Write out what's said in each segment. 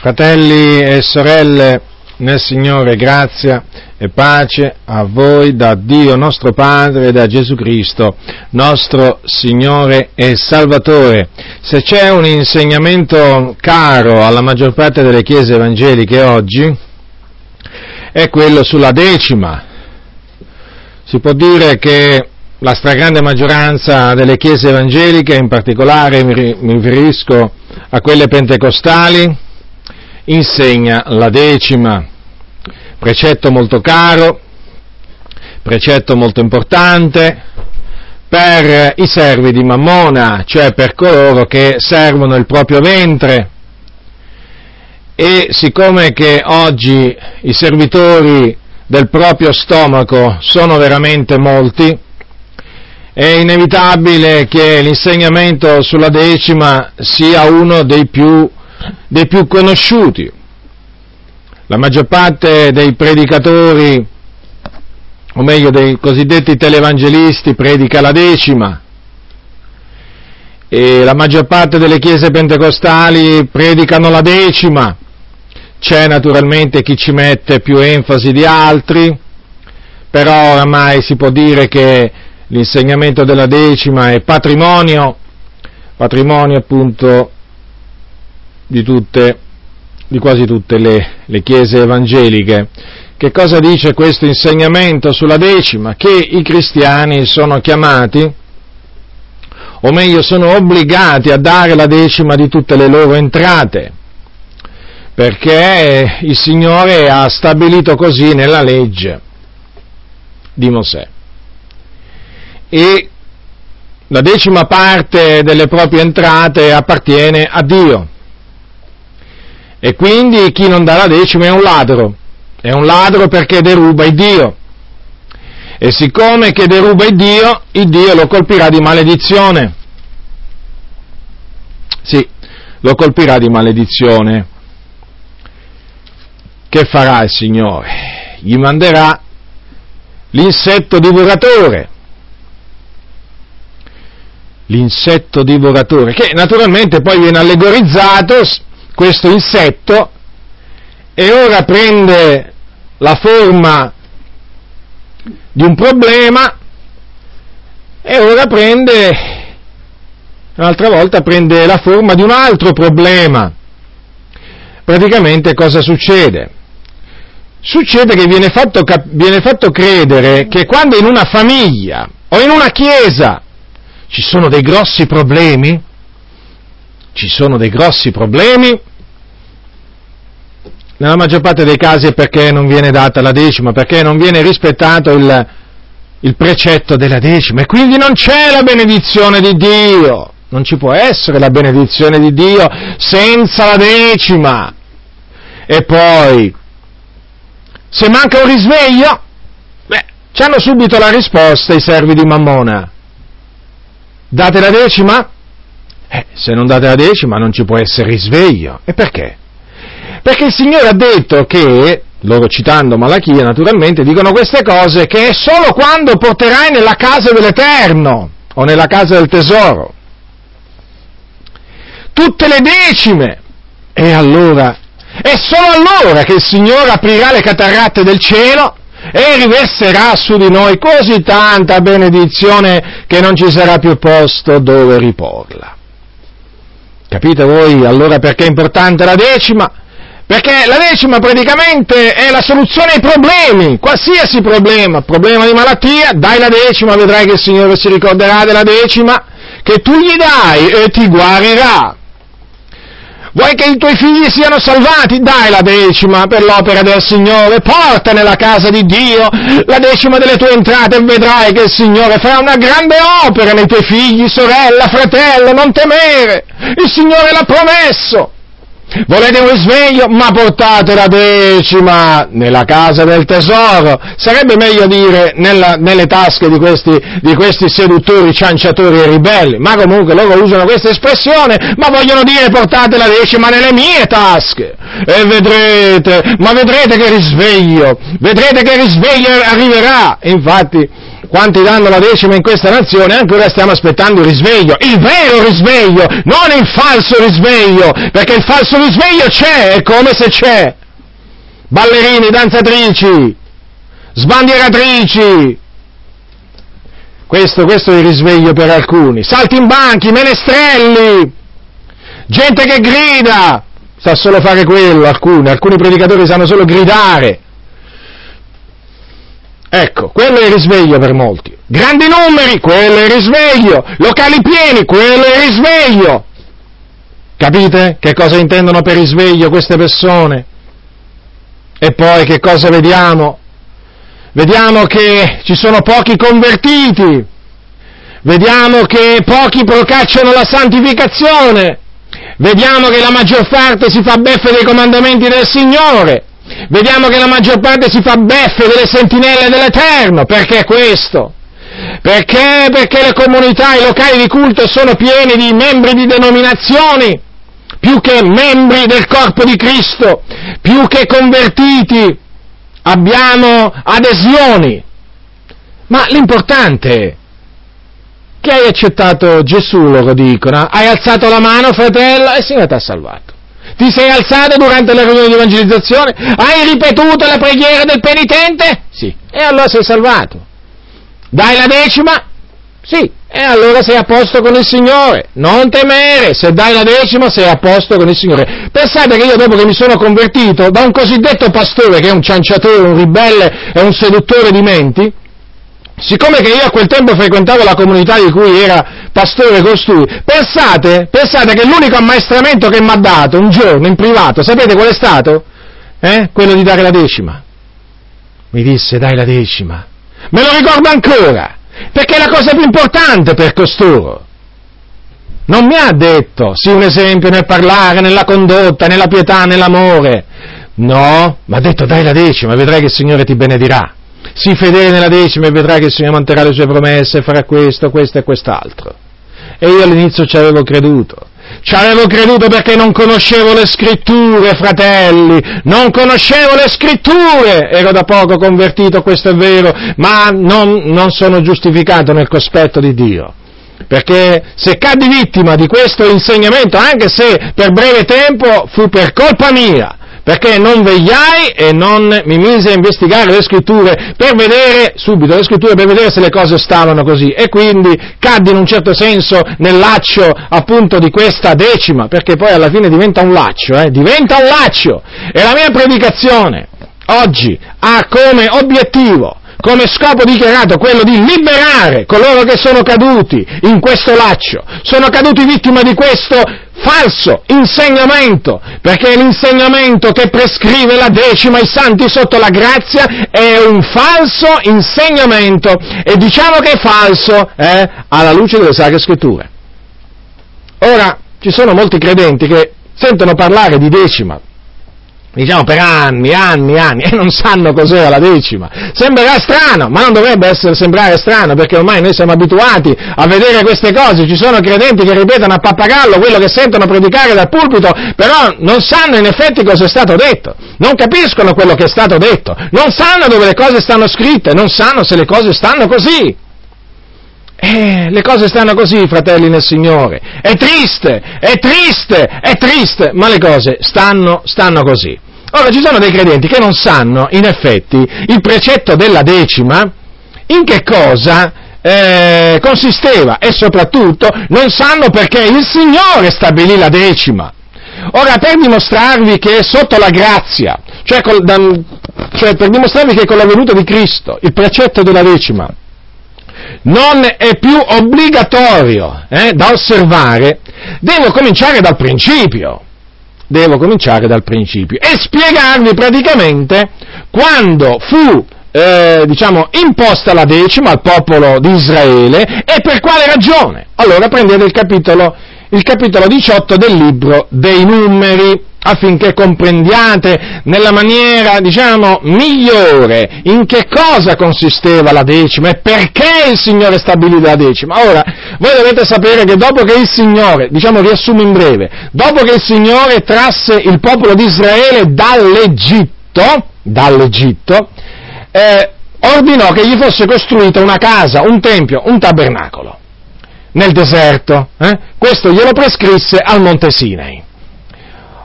Fratelli e sorelle nel Signore, grazia e pace a voi da Dio nostro Padre e da Gesù Cristo, nostro Signore e Salvatore. Se c'è un insegnamento caro alla maggior parte delle chiese evangeliche oggi, è quello sulla decima. Si può dire che la stragrande maggioranza delle chiese evangeliche, in particolare mi riferisco a quelle pentecostali, insegna la decima, precetto molto caro, precetto molto importante per i servi di Mammona, cioè per coloro che servono il proprio ventre. E siccome che oggi i servitori del proprio stomaco sono veramente molti, è inevitabile che l'insegnamento sulla decima sia uno dei più dei più conosciuti. La maggior parte dei predicatori, o meglio dei cosiddetti televangelisti, predica la decima, e la maggior parte delle chiese pentecostali predicano la decima. C'è naturalmente chi ci mette più enfasi di altri, però oramai si può dire che l'insegnamento della decima è patrimonio, patrimonio appunto di, tutte, di quasi tutte le, le chiese evangeliche. Che cosa dice questo insegnamento sulla decima? Che i cristiani sono chiamati, o meglio sono obbligati a dare la decima di tutte le loro entrate, perché il Signore ha stabilito così nella legge di Mosè. E la decima parte delle proprie entrate appartiene a Dio. E quindi chi non dà la decima è un ladro, è un ladro perché deruba il Dio. E siccome che deruba il Dio, il Dio lo colpirà di maledizione. Sì, lo colpirà di maledizione. Che farà il Signore? Gli manderà l'insetto divoratore. L'insetto divoratore, che naturalmente poi viene allegorizzato questo insetto e ora prende la forma di un problema e ora prende, un'altra volta prende la forma di un altro problema. Praticamente cosa succede? Succede che viene fatto, viene fatto credere che quando in una famiglia o in una chiesa ci sono dei grossi problemi, ci sono dei grossi problemi, nella maggior parte dei casi è perché non viene data la decima, perché non viene rispettato il, il precetto della decima e quindi non c'è la benedizione di Dio. Non ci può essere la benedizione di Dio senza la decima. E poi, se manca un risveglio, beh, ci hanno subito la risposta i servi di Mammona. Date la decima? Eh, se non date la decima non ci può essere risveglio. E perché? Perché il Signore ha detto che, loro citando Malachia naturalmente, dicono queste cose che è solo quando porterai nella casa dell'Eterno o nella casa del tesoro. Tutte le decime. E allora, è solo allora che il Signore aprirà le cataratte del cielo e riverserà su di noi così tanta benedizione che non ci sarà più posto dove riporla. Capite voi allora perché è importante la decima? Perché la decima praticamente è la soluzione ai problemi, qualsiasi problema, problema di malattia, dai la decima, vedrai che il Signore si ricorderà della decima che tu gli dai e ti guarirà. Vuoi che i tuoi figli siano salvati? Dai la decima per l'opera del Signore, porta nella casa di Dio la decima delle tue entrate e vedrai che il Signore farà una grande opera nei tuoi figli, sorella, fratello, non temere. Il Signore l'ha promesso. Volete un risveglio? Ma portate la decima nella casa del tesoro. Sarebbe meglio dire nella, nelle tasche di questi, di questi, seduttori, cianciatori e ribelli. Ma comunque loro usano questa espressione, ma vogliono dire portate la decima nelle mie tasche. E vedrete, ma vedrete che risveglio, vedrete che risveglio arriverà. Infatti, quanti danno la decima in questa nazione, ancora stiamo aspettando il risveglio, il vero risveglio, non il falso risveglio, perché il falso risveglio c'è, è come se c'è. Ballerini, danzatrici, sbandieratrici. Questo, questo è il risveglio per alcuni. Saltimbanchi, menestrelli, gente che grida, sa solo fare quello, alcuni, alcuni predicatori sanno solo gridare. Ecco, quello è il risveglio per molti. Grandi numeri, quello è il risveglio. Locali pieni, quello è il risveglio. Capite che cosa intendono per risveglio queste persone? E poi che cosa vediamo? Vediamo che ci sono pochi convertiti, vediamo che pochi procacciano la santificazione, vediamo che la maggior parte si fa beffe dei comandamenti del Signore, Vediamo che la maggior parte si fa beffe delle sentinelle dell'Eterno. Perché questo? Perché? Perché le comunità, i locali di culto sono pieni di membri di denominazioni, più che membri del corpo di Cristo, più che convertiti. Abbiamo adesioni. Ma l'importante è che hai accettato Gesù, loro dicono, hai alzato la mano, fratello, e il Signore ti ha salvato. Ti sei alzato durante la riunione di evangelizzazione? Hai ripetuto la preghiera del penitente? Sì. E allora sei salvato. Dai la decima? Sì. E allora sei a posto con il Signore. Non temere, se dai la decima sei a posto con il Signore. Pensate che io dopo che mi sono convertito da un cosiddetto pastore che è un cianciatore, un ribelle e un seduttore di menti, Siccome che io a quel tempo frequentavo la comunità di cui era pastore costui, pensate, pensate che l'unico ammaestramento che mi ha dato un giorno in privato, sapete qual è stato? Eh? Quello di dare la decima. Mi disse dai la decima. Me lo ricordo ancora, perché è la cosa più importante per costoro. Non mi ha detto, sì un esempio nel parlare, nella condotta, nella pietà, nell'amore. No, mi ha detto dai la decima, vedrai che il Signore ti benedirà. Sii fedele nella decima e vedrai che il Signore manterrà le sue promesse, farà questo, questo e quest'altro. E io all'inizio ci avevo creduto. Ci avevo creduto perché non conoscevo le scritture, fratelli, non conoscevo le scritture, ero da poco convertito, questo è vero, ma non, non sono giustificato nel cospetto di Dio. Perché se caddi vittima di questo insegnamento, anche se per breve tempo, fu per colpa mia, perché non vegliai e non mi mise a investigare le scritture per vedere, subito le scritture per vedere se le cose stavano così e quindi caddi in un certo senso nel laccio appunto di questa decima, perché poi alla fine diventa un laccio, eh? diventa un laccio e la mia predicazione oggi ha come obiettivo come scopo dichiarato quello di liberare coloro che sono caduti in questo laccio, sono caduti vittima di questo falso insegnamento, perché l'insegnamento che prescrive la decima ai santi sotto la grazia è un falso insegnamento e diciamo che è falso eh, alla luce delle sacre scritture. Ora, ci sono molti credenti che sentono parlare di decima, diciamo per anni, anni, anni, e non sanno cos'era la decima. Sembrerà strano, ma non dovrebbe essere, sembrare strano, perché ormai noi siamo abituati a vedere queste cose, ci sono credenti che ripetono a pappagallo quello che sentono predicare dal pulpito, però non sanno in effetti cosa è stato detto, non capiscono quello che è stato detto, non sanno dove le cose stanno scritte, non sanno se le cose stanno così. Eh, le cose stanno così, fratelli nel Signore. È triste, è triste, è triste, ma le cose stanno, stanno così. Ora, ci sono dei credenti che non sanno, in effetti, il precetto della decima, in che cosa eh, consisteva e soprattutto non sanno perché il Signore stabilì la decima. Ora, per dimostrarvi che sotto la grazia, cioè, col, da, cioè per dimostrarvi che con la venuta di Cristo il precetto della decima non è più obbligatorio eh, da osservare, devo cominciare dal principio. Devo cominciare dal principio e spiegarvi praticamente quando fu eh, diciamo, imposta la decima al popolo di Israele e per quale ragione. Allora prendete il capitolo, il capitolo 18 del libro dei numeri affinché comprendiate nella maniera, diciamo, migliore in che cosa consisteva la decima e perché il Signore stabilì la decima. Ora, voi dovete sapere che dopo che il Signore, diciamo riassumo in breve, dopo che il Signore trasse il popolo di Israele dall'Egitto, dall'Egitto, eh, ordinò che gli fosse costruita una casa, un tempio, un tabernacolo nel deserto. Eh? Questo glielo prescrisse al Monte Sinai.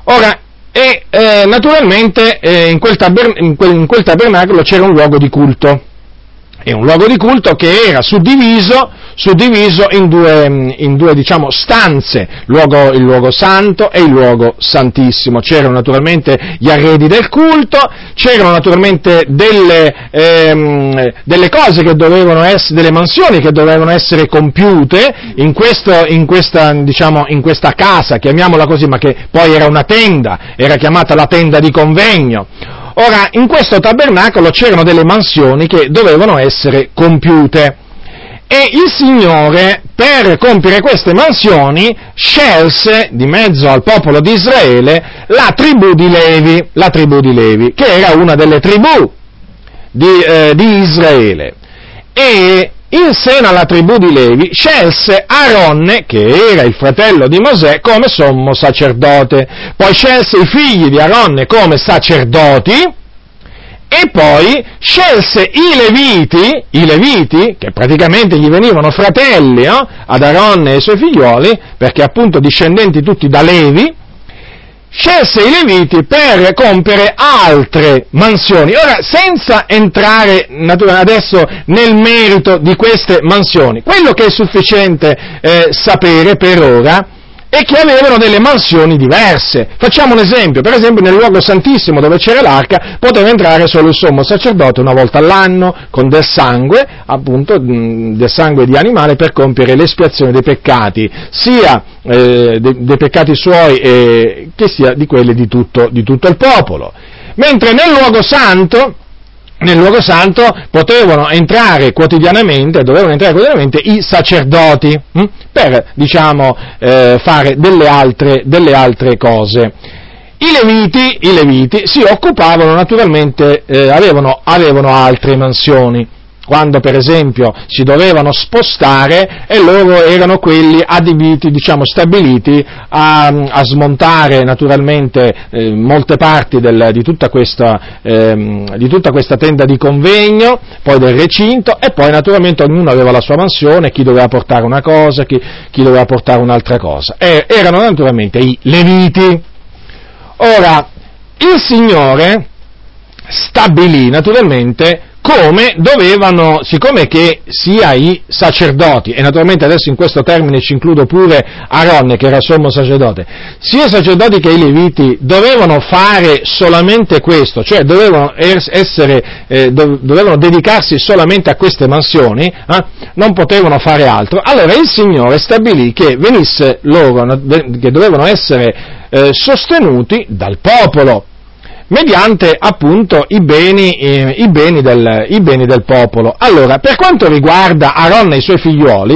Ora, e eh, naturalmente eh, in, quel taber- in, quel, in quel tabernacolo c'era un luogo di culto. E un luogo di culto che era suddiviso suddiviso in due, in due diciamo, stanze, luogo, il luogo santo e il luogo santissimo. C'erano naturalmente gli arredi del culto, c'erano naturalmente delle, ehm, delle cose che dovevano essere, delle mansioni che dovevano essere compiute in, questo, in, questa, diciamo, in questa casa, chiamiamola così, ma che poi era una tenda, era chiamata la tenda di convegno. Ora, in questo tabernacolo c'erano delle mansioni che dovevano essere compiute. E il Signore, per compiere queste mansioni, scelse di mezzo al popolo di Israele la tribù di Levi, la tribù di Levi, che era una delle tribù di, eh, di Israele. E in seno alla tribù di Levi scelse Aronne, che era il fratello di Mosè, come sommo sacerdote. Poi scelse i figli di Aronne come sacerdoti, e poi scelse i Leviti, i Leviti, che praticamente gli venivano fratelli no? ad Aaron e ai suoi figlioli, perché appunto discendenti tutti da Levi, scelse i Leviti per compiere altre mansioni. Ora, senza entrare adesso nel merito di queste mansioni, quello che è sufficiente eh, sapere per ora e che avevano delle mansioni diverse. Facciamo un esempio, per esempio nel luogo santissimo dove c'era l'arca poteva entrare solo il sommo sacerdote una volta all'anno con del sangue, appunto del sangue di animale per compiere l'espiazione dei peccati, sia eh, dei, dei, peccati suoi eh, che sia di quelli di tutto, di tutto il popolo. Mentre nel luogo santo nel luogo santo potevano entrare quotidianamente, dovevano entrare quotidianamente i sacerdoti hm, per, diciamo, eh, fare delle altre, delle altre cose. I leviti, I leviti, si occupavano naturalmente, eh, avevano, avevano altre mansioni quando per esempio si dovevano spostare e loro erano quelli adibiti, diciamo stabiliti a, a smontare naturalmente eh, molte parti del, di, tutta questa, eh, di, tutta questa, tenda di convegno, poi del recinto e poi naturalmente ognuno aveva la sua mansione, chi doveva portare una cosa, chi, chi doveva portare un'altra cosa. E erano naturalmente i leviti. Ora, il Signore stabilì naturalmente come dovevano, siccome che sia i sacerdoti, e naturalmente adesso in questo termine ci includo pure Aaron che era sommo sacerdote, sia i sacerdoti che i leviti dovevano fare solamente questo, cioè dovevano, essere, eh, dovevano dedicarsi solamente a queste mansioni, eh, non potevano fare altro, allora il Signore stabilì che venisse loro, che dovevano essere eh, sostenuti dal popolo, mediante appunto i beni, eh, i, beni del, i beni, del, popolo. Allora, per quanto riguarda Aaron e i suoi figlioli,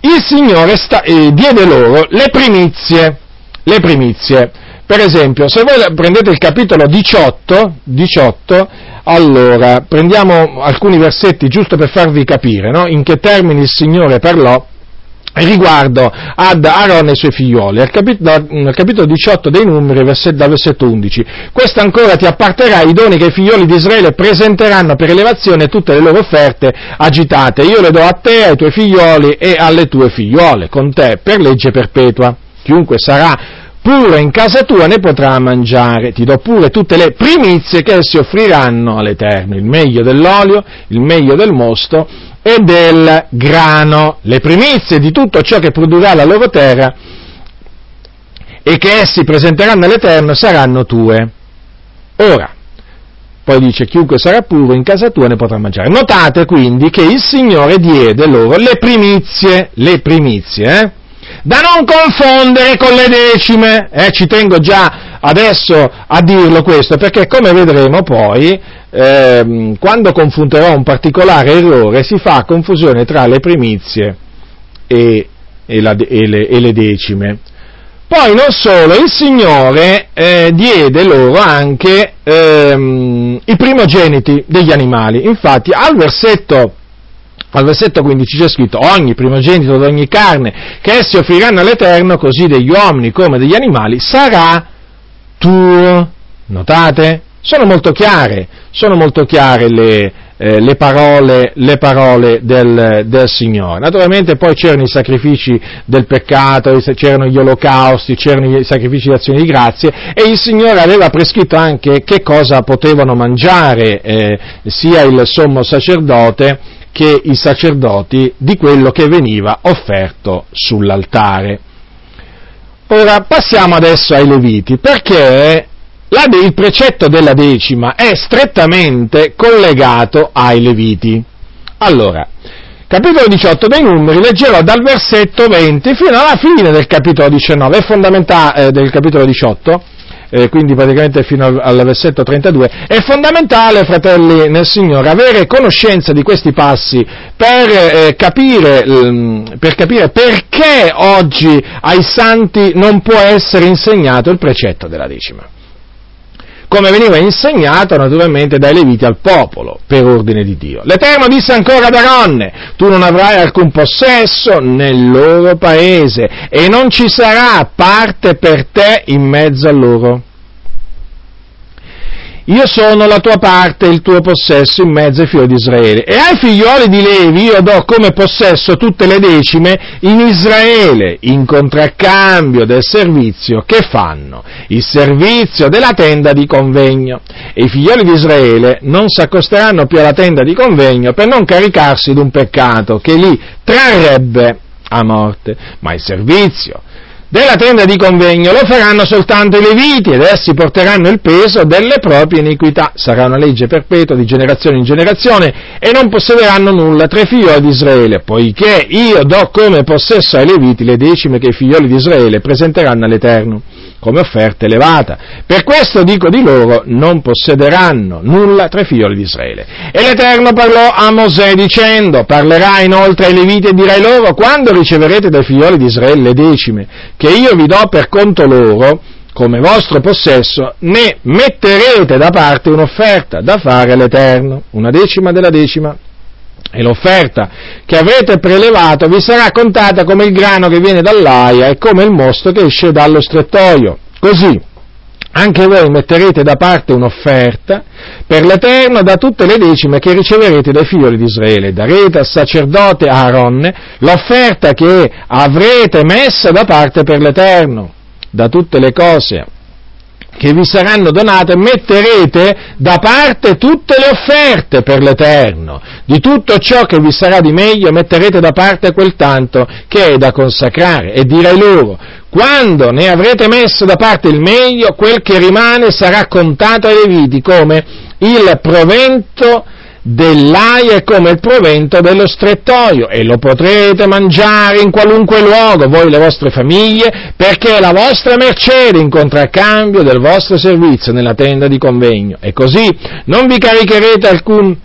il Signore sta, eh, diede loro le primizie, le primizie. Per esempio, se voi prendete il capitolo 18, 18 allora, prendiamo alcuni versetti giusto per farvi capire no? in che termini il Signore parlò riguardo ad Aaron e i suoi figlioli, al capitolo, al capitolo 18 dei numeri, versetto, dal versetto 11. Questo ancora ti apparterà i doni che i figlioli di Israele presenteranno per elevazione tutte le loro offerte agitate. Io le do a te, ai tuoi figlioli e alle tue figliole, con te, per legge perpetua. Chiunque sarà pure in casa tua ne potrà mangiare, ti do pure tutte le primizie che si offriranno all'Eterno, il meglio dell'olio, il meglio del mosto e del grano, le primizie di tutto ciò che produrrà la loro terra e che essi presenteranno all'Eterno saranno tue. Ora, poi dice chiunque sarà puro in casa tua ne potrà mangiare. Notate quindi che il Signore diede loro le primizie, le primizie, eh? da non confondere con le decime, eh? ci tengo già adesso a dirlo questo, perché come vedremo poi, ehm, quando confunderò un particolare errore, si fa confusione tra le primizie e, e, la, e, le, e le, decime. Poi non solo, il Signore eh, diede loro anche ehm, i primogeniti degli animali. Infatti al versetto al versetto 15 c'è scritto ogni primogenito di ogni carne che essi offriranno all'Eterno, così degli uomini come degli animali, sarà tuo. Notate? Sono molto chiare, sono molto chiare le, eh, le parole, le parole del, del, Signore. Naturalmente poi c'erano i sacrifici del peccato, c'erano gli olocausti, c'erano i sacrifici di azione di grazie e il Signore aveva prescritto anche che cosa potevano mangiare eh, sia il sommo sacerdote che i sacerdoti di quello che veniva offerto sull'altare. Ora passiamo adesso ai Leviti, perché la, il precetto della decima è strettamente collegato ai Leviti. Allora, capitolo 18 dei numeri, leggerò dal versetto 20 fino alla fine del capitolo 19, è fondamentale, eh, del capitolo 18, eh, quindi praticamente fino al, al, versetto 32, è fondamentale, fratelli nel Signore, avere conoscenza di questi passi per, eh, capire, per capire perché oggi ai santi non può essere insegnato il precetto della decima come veniva insegnato naturalmente dai Leviti al popolo, per ordine di Dio. L'Eterno disse ancora ad Aronne, tu non avrai alcun possesso nel loro paese e non ci sarà parte per te in mezzo a loro. Io sono la tua parte, il tuo possesso in mezzo ai figli di Israele. E ai figlioli di Levi io do come possesso tutte le decime in Israele, in contraccambio del servizio che fanno, il servizio della tenda di convegno. E i figlioli di Israele non si accosteranno più alla tenda di convegno per non caricarsi di un peccato che li trarrebbe a morte, ma il servizio della tenda di convegno lo faranno soltanto i leviti ed essi porteranno il peso delle proprie iniquità. Sarà una legge perpetua di generazione in generazione e non possederanno nulla tra i figlioli di Israele, poiché io do come possesso ai leviti le decime che i figlioli di Israele presenteranno all'Eterno come offerta elevata. Per questo dico di loro, non possederanno nulla tra i figli di Israele. E l'Eterno parlò a Mosè dicendo, parlerà inoltre ai Leviti e dirai loro, quando riceverete dai figlioli di Israele le decime, che io vi do per conto loro, come vostro possesso, ne metterete da parte un'offerta da fare all'Eterno, una decima della decima e l'offerta che avrete prelevato vi sarà contata come il grano che viene dall'aia e come il mosto che esce dallo strettoio. Così anche voi metterete da parte un'offerta per l'Eterno da tutte le decime che riceverete dai figli di Israele. Darete al sacerdote Aaron l'offerta che avrete messa da parte per l'Eterno da tutte le cose che vi saranno donate, metterete da parte tutte le offerte per l'Eterno. Di tutto ciò che vi sarà di meglio metterete da parte quel tanto che è da consacrare. E direi loro, quando ne avrete messo da parte il meglio, quel che rimane sarà contato ai Leviti come il provento dell'aia è come il provento dello strettoio e lo potrete mangiare in qualunque luogo, voi e le vostre famiglie, perché è la vostra mercede in contraccambio del vostro servizio nella tenda di convegno. E così non vi caricherete alcun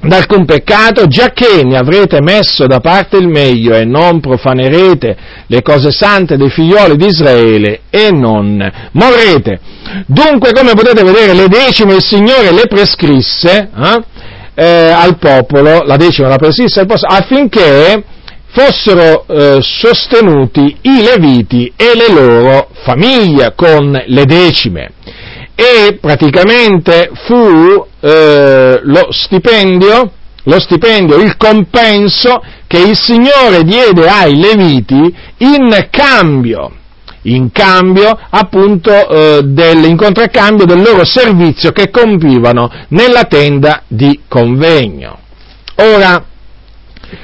da alcun peccato, giacché ne avrete messo da parte il meglio e non profanerete le cose sante dei figlioli di Israele e non morrete. Dunque, come potete vedere, le decime il Signore le prescrisse, eh? Eh, al popolo, la decima la prescrisse al popolo, affinché fossero eh, sostenuti i leviti e le loro famiglie con le decime. E praticamente fu eh, lo stipendio, lo stipendio, il compenso che il Signore diede ai leviti in cambio in cambio appunto eh, del, in contraccambio del loro servizio che compivano nella tenda di convegno. Ora,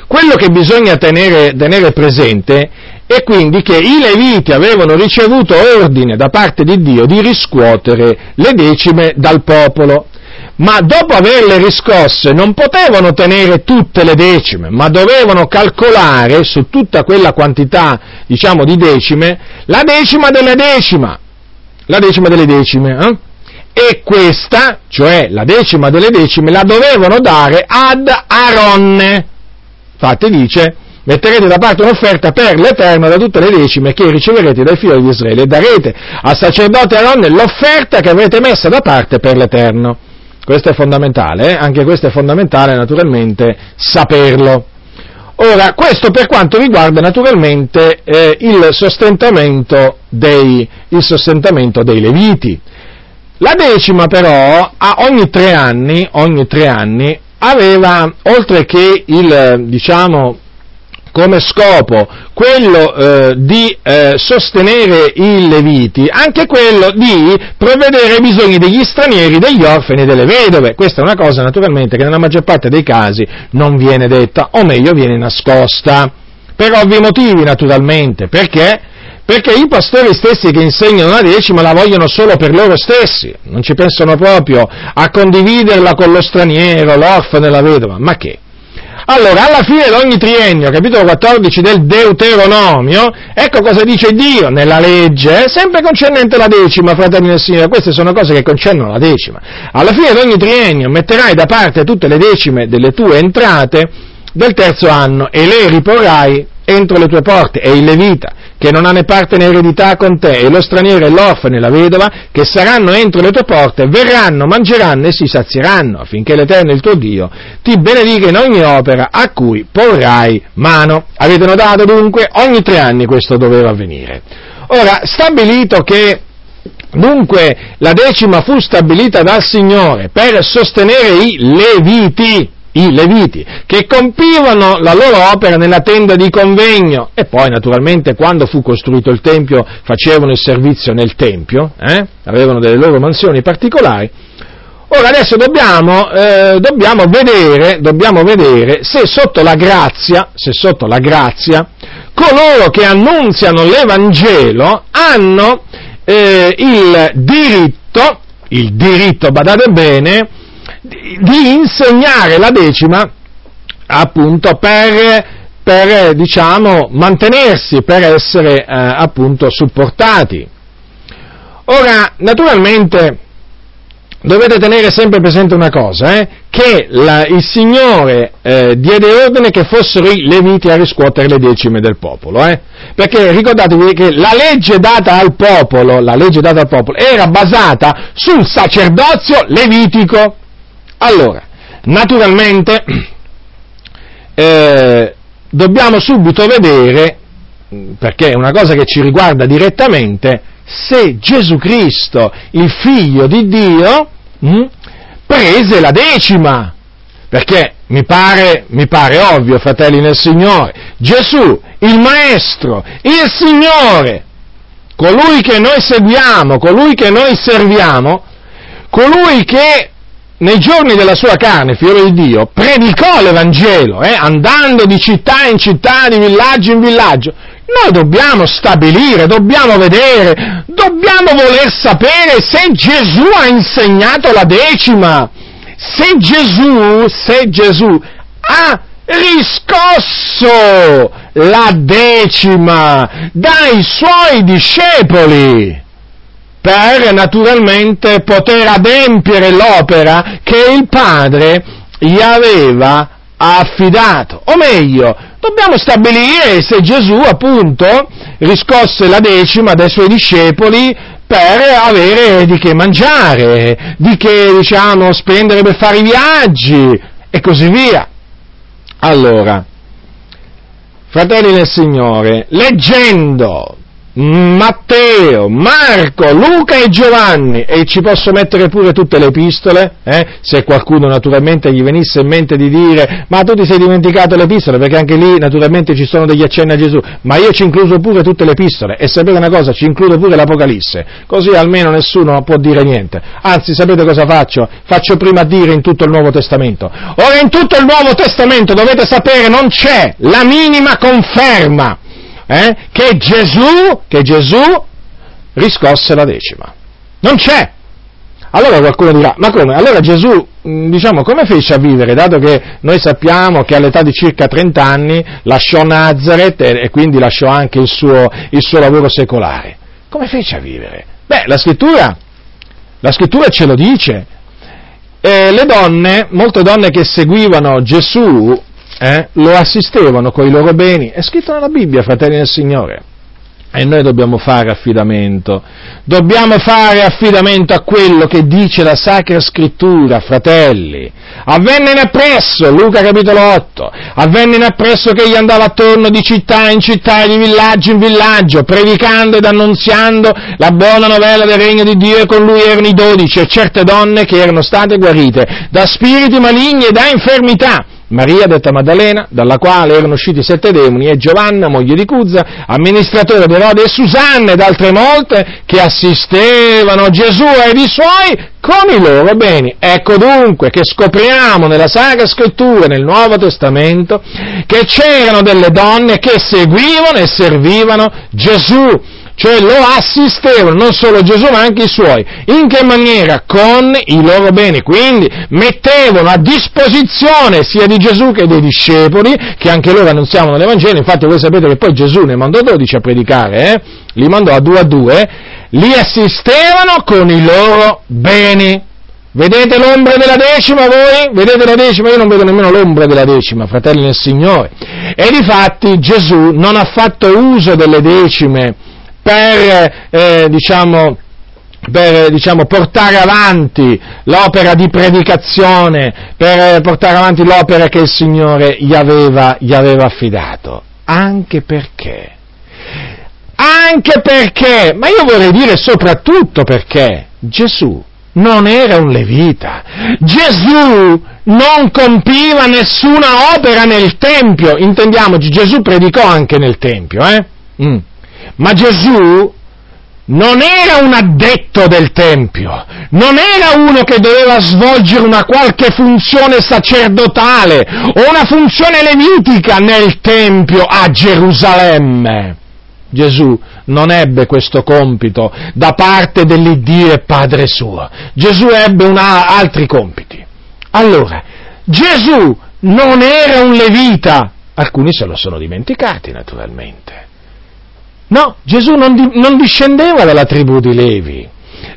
quello che bisogna tenere, tenere presente è quindi che i Leviti avevano ricevuto ordine da parte di Dio di riscuotere le decime dal popolo ma dopo averle riscosse non potevano tenere tutte le decime, ma dovevano calcolare su tutta quella quantità, diciamo, di decime, la decima delle decima, la decima delle decime, eh? e questa, cioè la decima delle decime, la dovevano dare ad Aronne. Infatti dice, metterete da parte un'offerta per l'Eterno da tutte le decime che riceverete dai figli di Israele e darete al sacerdote Aronne l'offerta che avrete messa da parte per l'Eterno. Questo è fondamentale, eh? anche questo è fondamentale naturalmente saperlo. Ora, questo per quanto riguarda naturalmente eh, il, sostentamento dei, il, sostentamento dei, Leviti. La decima però, ogni tre anni, ogni tre anni aveva, oltre che il, diciamo, come scopo quello eh, di eh, sostenere i leviti, anche quello di provvedere ai bisogni degli stranieri, degli orfani e delle vedove. Questa è una cosa naturalmente che nella maggior parte dei casi non viene detta, o meglio viene nascosta, per ovvi motivi naturalmente, perché? Perché i pastori stessi che insegnano la decima la vogliono solo per loro stessi, non ci pensano proprio a condividerla con lo straniero, l'orfano e la vedova, ma che? Allora, alla fine di ogni triennio, capitolo 14 del Deuteronomio, ecco cosa dice Dio nella legge, sempre concernente la decima, fratelli del Signore, queste sono cose che concernono la decima. Alla fine di ogni triennio metterai da parte tutte le decime delle tue entrate del terzo anno e le riporrai entro le tue porte, e il Levita, che non ha né parte né eredità con te, e lo straniero e l'orfano e la vedova, che saranno entro le tue porte, verranno, mangeranno e si sazieranno, affinché l'Eterno, il tuo Dio, ti benedica in ogni opera a cui porrai mano. Avete notato dunque? Ogni tre anni questo doveva avvenire. Ora, stabilito che Dunque la decima fu stabilita dal Signore per sostenere i leviti, i Leviti, che compivano la loro opera nella tenda di convegno e poi naturalmente quando fu costruito il Tempio facevano il servizio nel Tempio, eh? avevano delle loro mansioni particolari. Ora adesso dobbiamo, eh, dobbiamo, vedere, dobbiamo vedere se sotto la grazia, se sotto la grazia, coloro che annunziano l'Evangelo hanno eh, il diritto, il diritto, badate bene, di insegnare la decima appunto per, per diciamo, mantenersi, per essere eh, appunto supportati. Ora, naturalmente, dovete tenere sempre presente una cosa, eh, che la, il Signore eh, diede ordine che fossero i leviti a riscuotere le decime del popolo, eh, perché ricordatevi che la legge popolo, la legge data al popolo era basata sul sacerdozio levitico. Allora, naturalmente, eh, dobbiamo subito vedere, perché è una cosa che ci riguarda direttamente, se Gesù Cristo, il figlio di Dio, mh, hm, prese la decima. Perché mi pare, mi pare ovvio, fratelli nel Signore, Gesù, il Maestro, il Signore, colui che noi seguiamo, colui che noi serviamo, colui che nei giorni della sua carne, figlio di Dio, predicò l'Evangelo, eh, andando di città in città, di villaggio in villaggio. Noi dobbiamo stabilire, dobbiamo vedere, dobbiamo voler sapere se Gesù ha insegnato la decima, se Gesù, se Gesù ha riscosso la decima dai suoi discepoli per naturalmente poter adempiere l'opera che il Padre gli aveva affidato. O meglio, dobbiamo stabilire se Gesù appunto riscosse la decima dai suoi discepoli per avere di che mangiare, di che diciamo spendere per fare i viaggi e così via. Allora, fratelli del Signore, leggendo Matteo, Marco, Luca e Giovanni, e ci posso mettere pure tutte le epistole, eh? se qualcuno naturalmente gli venisse in mente di dire, ma tu ti sei dimenticato le epistole, perché anche lì naturalmente ci sono degli accenni a Gesù, ma io ci incluso pure tutte le epistole, e sapete una cosa, ci includo pure l'Apocalisse, così almeno nessuno può dire niente. Anzi, sapete cosa faccio? Faccio prima dire in tutto il Nuovo Testamento. Ora in tutto il Nuovo Testamento dovete sapere non c'è la minima conferma eh, che, Gesù, che Gesù riscosse la decima. Non c'è. Allora qualcuno dirà, ma come? Allora Gesù, diciamo, come fece a vivere, dato che noi sappiamo che all'età di circa 30 anni lasciò Nazareth e, quindi lasciò anche il suo, il suo lavoro secolare? Come fece a vivere? Beh, la scrittura, la scrittura ce lo dice. E le donne, molte donne che seguivano Gesù, eh, lo assistevano con i loro beni. È scritto nella Bibbia, fratelli del Signore. E noi dobbiamo fare affidamento, dobbiamo fare affidamento a quello che dice la Sacra Scrittura, fratelli. Avvenne in appresso, Luca capitolo 8, avvenne in appresso che egli andava attorno di città in città e di villaggio in villaggio, predicando ed annunziando la buona novella del regno di Dio e con lui erano i dodici e certe donne che erano state guarite da spiriti maligni e da infermità Maria detta Maddalena, dalla quale erano usciti sette demoni, e Giovanna, moglie di Cuzza, amministratore di Erode e Susanna ed altre molte che assistevano Gesù ed i suoi con i loro beni. Ecco dunque che scopriamo nella Sacra Scrittura, nel Nuovo Testamento, che c'erano delle donne che seguivano e servivano Gesù cioè lo assistevano, non solo Gesù ma anche i suoi. In che maniera? Con i loro beni. Quindi mettevano a disposizione sia di Gesù che dei discepoli, che anche loro annunziavano l'Evangelo, infatti voi sapete che poi Gesù ne mandò 12 a predicare, eh? li mandò a due a due, li assistevano con i loro beni. Vedete l'ombra della decima voi? Vedete la decima? Io non vedo nemmeno l'ombra della decima, fratelli del Signore. E difatti Gesù non ha fatto uso delle decime per, eh, diciamo, per diciamo, portare avanti l'opera di predicazione, per portare avanti l'opera che il Signore gli aveva, gli aveva affidato. Anche perché, anche perché, ma io vorrei dire soprattutto perché Gesù non era un levita. Gesù non compiva nessuna opera nel Tempio. Intendiamoci, Gesù predicò anche nel Tempio, eh? Mm. Ma Gesù non era un addetto del Tempio, non era uno che doveva svolgere una qualche funzione sacerdotale o una funzione levitica nel Tempio a Gerusalemme. Gesù non ebbe questo compito da parte dell'Iddio e Padre suo. Gesù ebbe una, altri compiti. Allora, Gesù non era un levita, alcuni se lo sono dimenticati naturalmente. No, Gesù non, di, non discendeva dalla tribù di Levi.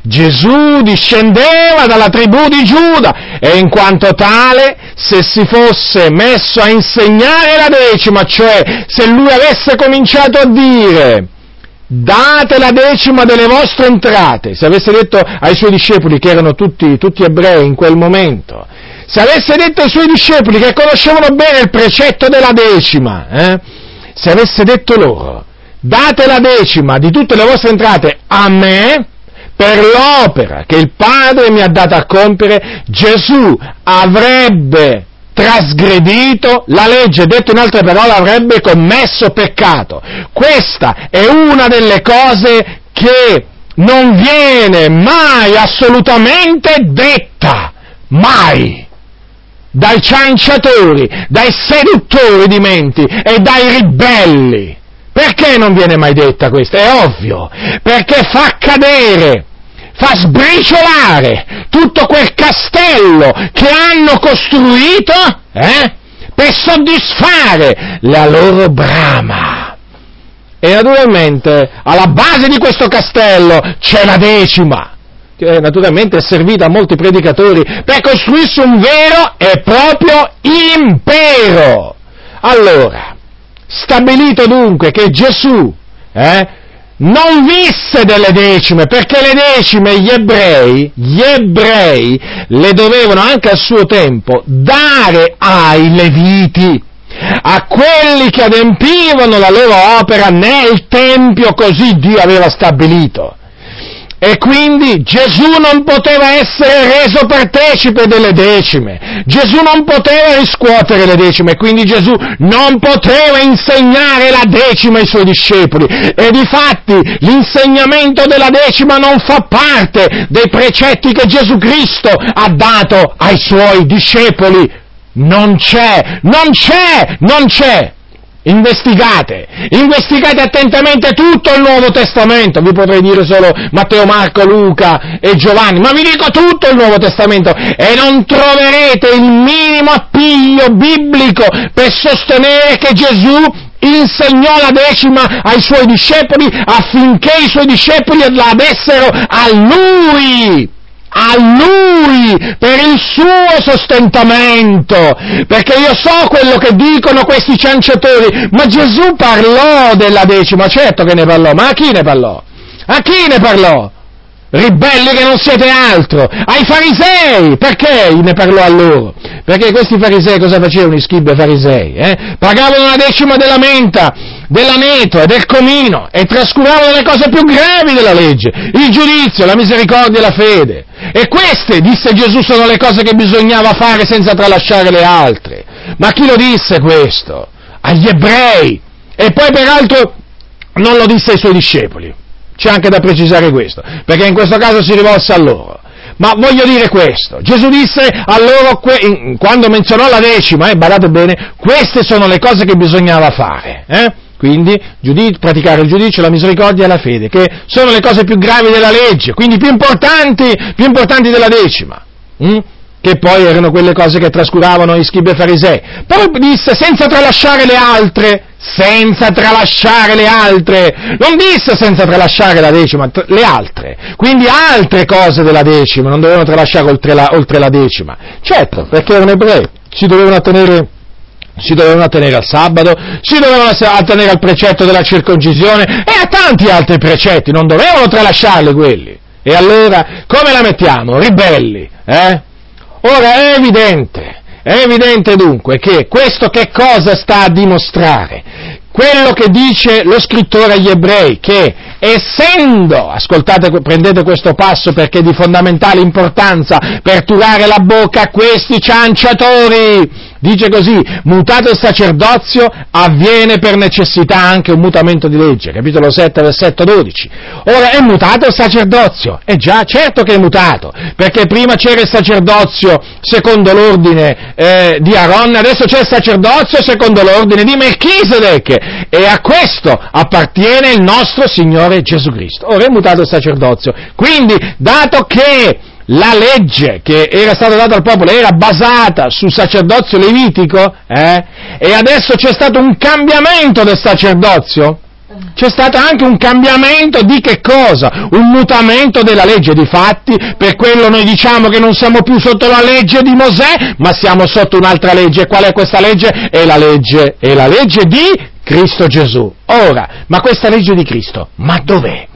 Gesù discendeva dalla tribù di Giuda e in quanto tale, se si fosse messo a insegnare la decima, cioè se lui avesse cominciato a dire date la decima delle vostre entrate, se avesse detto ai suoi discepoli che erano tutti, tutti ebrei in quel momento, se avesse detto ai suoi discepoli che conoscevano bene il precetto della decima, eh, se avesse detto loro date la decima di tutte le vostre entrate a me, per l'opera che il Padre mi ha dato a compiere, Gesù avrebbe trasgredito la legge, detto in altre parole, avrebbe commesso peccato. Questa è una delle cose che non viene mai assolutamente detta, mai, dai cianciatori, dai seduttori di menti e dai ribelli. Perché non viene mai detta questa? È ovvio, perché fa cadere, fa sbriciolare tutto quel castello che hanno costruito eh, per soddisfare la loro brama. E naturalmente alla base di questo castello c'è la decima, che naturalmente è servita a molti predicatori per costruirsi un vero e proprio impero. Allora, Stabilito dunque che Gesù eh, non visse delle decime, perché le decime gli ebrei, gli ebrei le dovevano anche al suo tempo dare ai leviti, a quelli che adempivano la loro opera nel Tempio così Dio aveva stabilito. E quindi Gesù non poteva essere reso partecipe delle decime, Gesù non poteva riscuotere le decime, quindi Gesù non poteva insegnare la decima ai suoi discepoli. E difatti l'insegnamento della decima non fa parte dei precetti che Gesù Cristo ha dato ai suoi discepoli. Non c'è, non c'è, non c'è. Investigate, investigate attentamente tutto il Nuovo Testamento, vi potrei dire solo Matteo, Marco, Luca e Giovanni, ma vi dico tutto il Nuovo Testamento e non troverete il minimo appiglio biblico per sostenere che Gesù insegnò la decima ai suoi discepoli affinché i suoi discepoli la dessero a lui. A Lui per il suo sostentamento, perché io so quello che dicono questi cianciatori, ma Gesù parlò della decima, certo che ne parlò, ma a chi ne parlò? A chi ne parlò? Ribelli che non siete altro, ai farisei, perché ne parlò a loro? Perché questi farisei cosa facevano i schibbi farisei? Eh? Pagavano una decima della menta, dell'aneto e del comino e trascuravano le cose più gravi della legge, il giudizio, la misericordia e la fede. E queste, disse Gesù, sono le cose che bisognava fare senza tralasciare le altre. Ma chi lo disse questo? Agli ebrei. E poi peraltro non lo disse ai suoi discepoli. C'è anche da precisare questo, perché in questo caso si rivolse a loro. Ma voglio dire questo, Gesù disse a loro, quando menzionò la decima, eh, badate bene, queste sono le cose che bisognava fare. Eh? Quindi giudiz- praticare il giudizio, la misericordia e la fede, che sono le cose più gravi della legge, quindi più importanti, più importanti della decima. Hm? che poi erano quelle cose che trascuravano gli scribi e farisei. Poi disse senza tralasciare le altre, senza tralasciare le altre, non disse senza tralasciare la decima, le altre, quindi altre cose della decima, non dovevano tralasciare oltre la, oltre la decima. Certo, perché erano ebrei, si dovevano attenere si dovevano attenere al sabato, si dovevano attenere al precetto della circoncisione e a tanti altri precetti, non dovevano tralasciarli quelli. E allora come la mettiamo? Ribelli, eh? Ora è evidente, è evidente dunque che questo che cosa sta a dimostrare? Quello che dice lo scrittore agli ebrei, che essendo, ascoltate, prendete questo passo perché è di fondamentale importanza per turare la bocca a questi cianciatori, Dice così, mutato il sacerdozio avviene per necessità anche un mutamento di legge, capitolo 7, versetto 12. Ora è mutato il sacerdozio, è già certo che è mutato, perché prima c'era il sacerdozio secondo l'ordine eh, di Aaron, adesso c'è il sacerdozio secondo l'ordine di Melchisedec e a questo appartiene il nostro Signore Gesù Cristo. Ora è mutato il sacerdozio, quindi dato che la legge che era stata data al popolo era basata sul sacerdozio levitico, eh? e adesso c'è stato un cambiamento del sacerdozio, c'è stato anche un cambiamento di che cosa? Un mutamento della legge. Difatti, per quello noi diciamo che non siamo più sotto la legge di Mosè, ma siamo sotto un'altra legge. Qual è questa legge? È la legge, è la legge di Cristo Gesù. Ora, ma questa legge di Cristo, ma dov'è?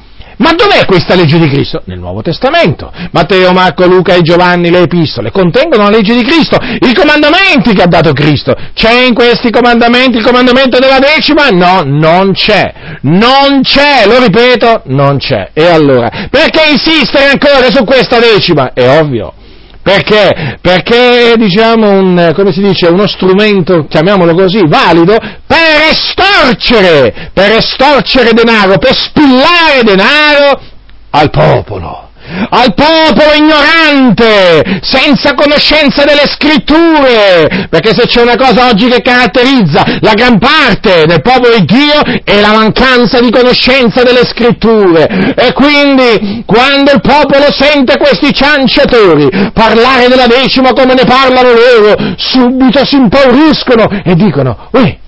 Ma dov'è questa legge di Cristo? Nel Nuovo Testamento. Matteo, Marco, Luca e Giovanni, le epistole, contengono la legge di Cristo, i comandamenti che ha dato Cristo. C'è in questi comandamenti il comandamento della decima? No, non c'è. Non c'è, lo ripeto, non c'è. E allora, perché insistere ancora su questa decima? È ovvio. Perché? Perché è, diciamo, un, come si dice, uno strumento, chiamiamolo così, valido per estorcere, per estorcere denaro, per spillare denaro al popolo al popolo ignorante, senza conoscenza delle scritture, perché se c'è una cosa oggi che caratterizza la gran parte del popolo di Dio è la mancanza di conoscenza delle scritture. E quindi quando il popolo sente questi cianciatori parlare della decima come ne parlano loro, subito si impauriscono e dicono, uè,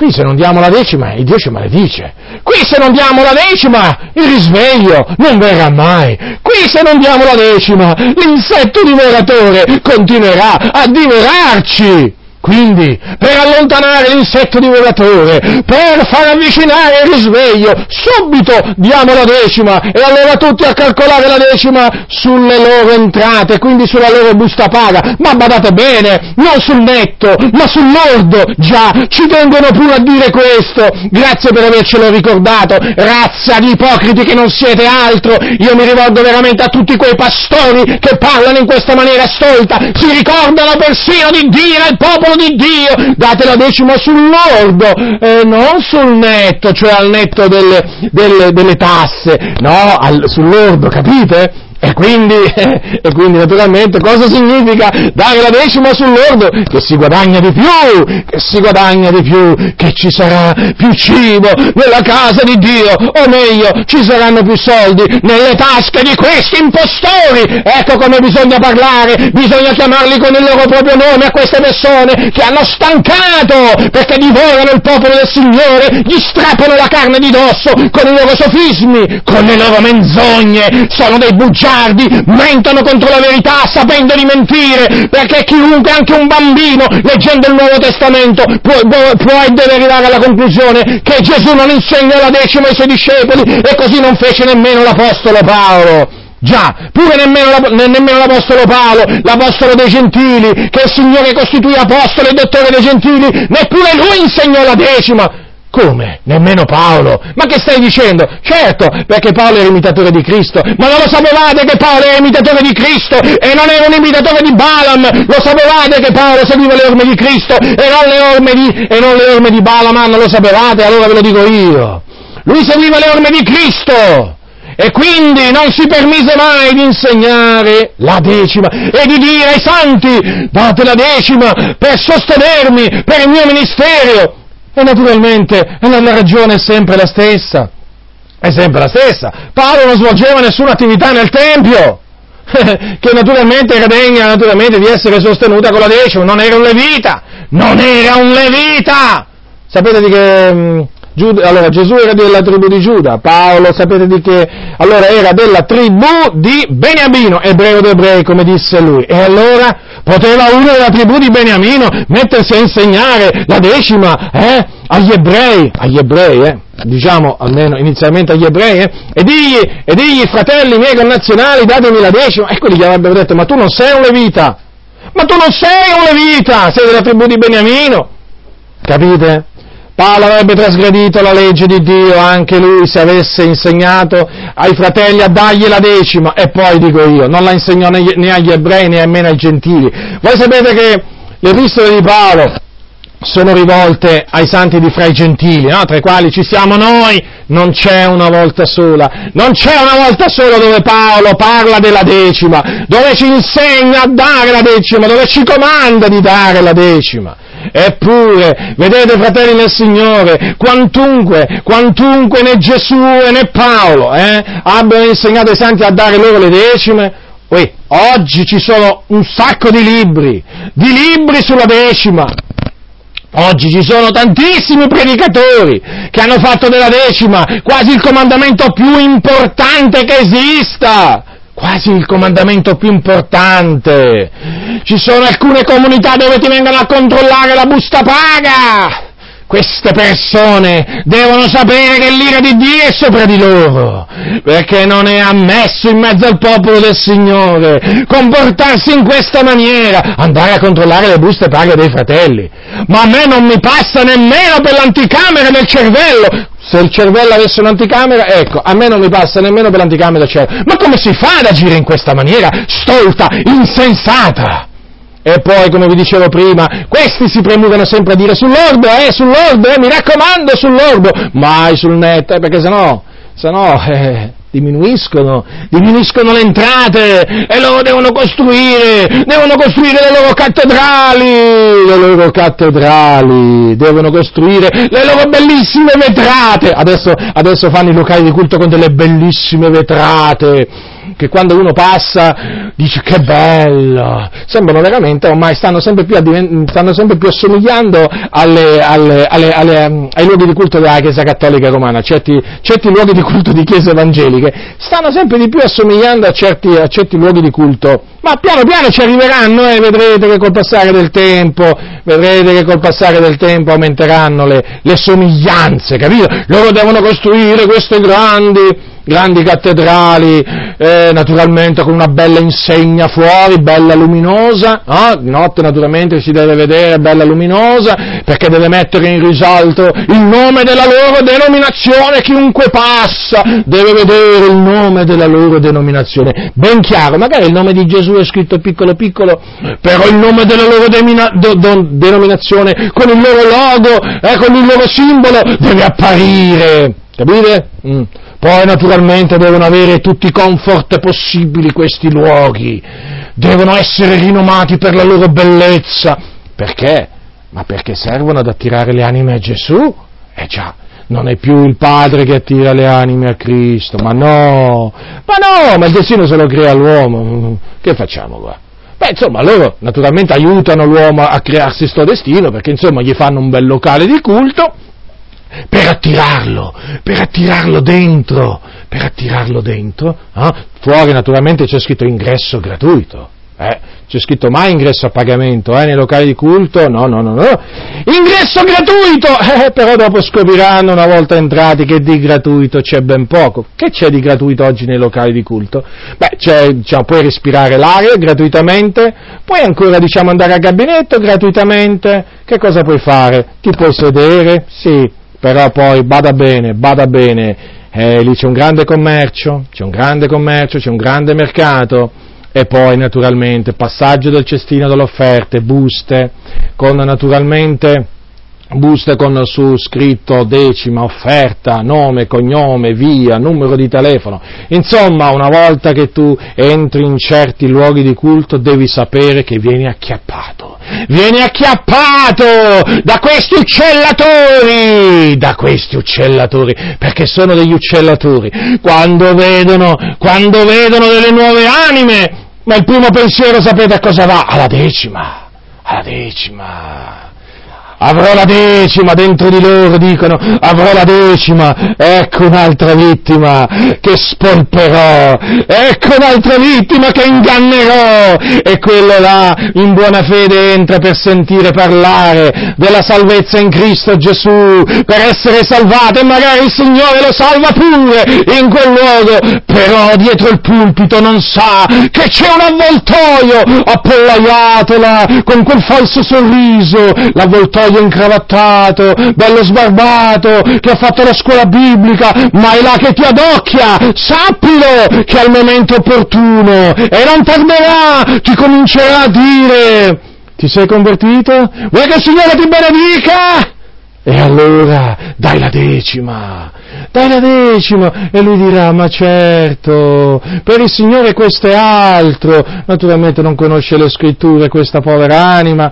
Qui se non diamo la decima, il Dio ci maledice. Qui se non diamo la decima, il risveglio non verrà mai. Qui se non diamo la decima, l'insetto divoratore continuerà a divorarci. Quindi, per allontanare l'insetto divoratore, per far avvicinare il risveglio, subito diamo la decima e allora tutti a calcolare la decima sulle loro entrate, quindi sulla loro busta paga. Ma badate bene, non sul netto, ma sul lordo. Già, ci tengono pure a dire questo. Grazie per avercelo ricordato, razza di ipocriti che non siete altro. Io mi rivolgo veramente a tutti quei pastori che parlano in questa maniera stolta, si ricordano persino di dire al popolo popolo di Dio, date la decima sul lordo, eh, non sul netto, cioè al netto delle, delle, delle tasse, no, al, sul lordo, capite? E quindi, e quindi, naturalmente cosa significa dare la decima sull'ordo? Che si guadagna di più, che si guadagna di più, che ci sarà più cibo nella casa di Dio, o meglio, ci saranno più soldi nelle tasche di questi impostori. Ecco come bisogna parlare, bisogna chiamarli con il loro proprio nome a queste persone che hanno stancato perché divorano il popolo del Signore, gli strappano la carne di dosso con i loro sofismi, con le loro menzogne, sono dei bugiardi bugiardi, mentono contro la verità sapendo di mentire, perché chiunque, anche un bambino, leggendo il Nuovo Testamento, può, può e deve arrivare alla conclusione che Gesù non insegna la decima ai suoi discepoli e così non fece nemmeno l'Apostolo Paolo. Già, pure nemmeno, nemmeno, l'Apostolo Paolo, l'Apostolo dei Gentili, che il Signore costituì Apostolo e Dottore dei Gentili, neppure lui insegnò la decima. Come? Nemmeno Paolo? Ma che stai dicendo? Certo, perché Paolo era imitatore di Cristo, ma non lo sapevate che Paolo era imitatore di Cristo e non era un imitatore di Balaam? Lo sapevate che Paolo seguiva le orme di Cristo e non le orme di, e non le orme di Balaam? Ah, non lo sapevate? Allora ve lo dico io. Lui seguiva le orme di Cristo! E quindi non si permise mai di insegnare la decima e di dire ai santi date la decima per sostenermi, per il mio ministero. E naturalmente la ragione è sempre la stessa. È sempre la stessa. Paolo non svolgeva nessuna attività nel Tempio, che naturalmente era degna naturalmente di essere sostenuta con la decima. Non era un levita. Non era un levita. Sapete di che mm, Giuda, allora Gesù era della tribù di Giuda, Paolo sapete di che? Allora era della tribù di Beniamino, ebreo d'ebrei come disse lui. E allora poteva uno della tribù di Beniamino mettersi a insegnare la decima eh, agli ebrei, agli ebrei, eh, diciamo almeno inizialmente agli ebrei, eh, e digli, e digli fratelli miei connazionali datemi la decima, e quelli gli avrebbero detto ma tu non sei un levita, ma tu non sei un levita, sei della tribù di Beniamino, capite? Paolo avrebbe trasgredito la legge di Dio anche lui se avesse insegnato ai fratelli a dargli la decima e poi dico io, non la insegnò né agli ebrei né nemmeno ai gentili. Voi sapete che le epistole di Paolo sono rivolte ai santi di fra i gentili, no? tra i quali ci siamo noi, non c'è una volta sola, non c'è una volta sola dove Paolo parla della decima, dove ci insegna a dare la decima, dove ci comanda di dare la decima. Eppure, vedete fratelli nel Signore, quantunque, quantunque né Gesù né Paolo eh, abbiano insegnato ai santi a dare loro le decime, uè, oggi ci sono un sacco di libri, di libri sulla decima. Oggi ci sono tantissimi predicatori che hanno fatto della decima quasi il comandamento più importante che esista quasi il comandamento più importante. Ci sono alcune comunità dove ti vengono a controllare la busta paga. Queste persone devono sapere che l'ira di Dio è sopra di loro, perché non è ammesso in mezzo al popolo del Signore comportarsi in questa maniera, andare a controllare le buste paga dei fratelli. Ma a me non mi passa nemmeno per l'anticamera del cervello se il cervello avesse un'anticamera, ecco, a me non mi passa nemmeno per l'anticamera del cervello. Ma come si fa ad agire in questa maniera stolta, insensata? E poi, come vi dicevo prima, questi si premurano sempre a dire sull'orbo, eh, sull'orbo, eh, mi raccomando, sull'orbo, mai sul net, eh, perché sennò, sennò, eh, diminuiscono, diminuiscono le entrate e loro devono costruire, devono costruire le loro cattedrali, le loro cattedrali, devono costruire le loro bellissime vetrate. Adesso, adesso fanno i locali di culto con delle bellissime vetrate che quando uno passa dice che bello, sembrano veramente, ormai stanno sempre più, addiven- stanno sempre più assomigliando alle, alle, alle, um, ai luoghi di culto della Chiesa Cattolica Romana, certi, certi, luoghi di culto di Chiese Evangeliche, stanno sempre di più assomigliando a certi, a certi luoghi di culto, ma piano piano ci arriveranno e vedrete che col passare del tempo, vedrete che col passare del tempo aumenteranno le, le somiglianze, capito? Loro devono costruire queste grandi grandi cattedrali, eh, naturalmente con una bella insegna fuori, bella luminosa, no? di notte naturalmente si deve vedere bella luminosa, perché deve mettere in risalto il nome della loro denominazione, chiunque passa deve vedere il nome della loro denominazione, ben chiaro, magari il nome di Gesù è scritto piccolo piccolo, però il nome della loro demina, do, do, denominazione, con il loro logo, eh, con il loro simbolo, deve apparire, capite? Mm. Poi naturalmente devono avere tutti i comfort possibili questi luoghi, devono essere rinomati per la loro bellezza. Perché? Ma perché servono ad attirare le anime a Gesù? Eh già, non è più il Padre che attira le anime a Cristo, ma no, ma no, ma il destino se lo crea l'uomo. Che facciamo qua? Beh, insomma, loro naturalmente aiutano l'uomo a crearsi sto destino, perché insomma gli fanno un bel locale di culto, per attirarlo, per attirarlo dentro, per attirarlo dentro. Eh? Fuori naturalmente c'è scritto ingresso gratuito. Eh, c'è scritto mai ingresso a pagamento eh, nei locali di culto? No, no, no, no. Ingresso gratuito! Eh, però dopo scopriranno una volta entrati che di gratuito c'è ben poco. Che c'è di gratuito oggi nei locali di culto? Beh, diciamo, puoi respirare l'aria gratuitamente, puoi ancora diciamo, andare al gabinetto gratuitamente. Che cosa puoi fare? Ti puoi sedere? Sì, però poi bada bene, bada bene. Eh, lì c'è un grande commercio, c'è un grande commercio, c'è un grande mercato e poi naturalmente passaggio del cestino delle offerte, buste, con naturalmente buste con su scritto decima, offerta, nome, cognome, via, numero di telefono. Insomma, una volta che tu entri in certi luoghi di culto devi sapere che vieni acchiappato. Vieni acchiappato da questi uccellatori, da questi uccellatori, perché sono degli uccellatori. Quando vedono, quando vedono delle nuove anime, ma il primo pensiero sapete a cosa va? Alla decima, alla decima avrò la decima, dentro di loro dicono, avrò la decima, ecco un'altra vittima che spolperò, ecco un'altra vittima che ingannerò, e quello là in buona fede entra per sentire parlare della salvezza in Cristo Gesù, per essere salvato e magari il Signore lo salva pure in quel luogo, però dietro il pulpito non sa che c'è un avvoltoio appollaiato là con quel falso sorriso, l'avvoltoio bello incravattato, bello sbarbato, che ha fatto la scuola biblica, ma è là che ti adocchia, sappilo che al momento opportuno. E non tarderà, ti comincerà a dire, ti sei convertito? Vuoi che il Signore ti benedica? E allora dai la decima, dai la decima. E lui dirà ma certo, per il Signore questo è altro, naturalmente non conosce le scritture questa povera anima,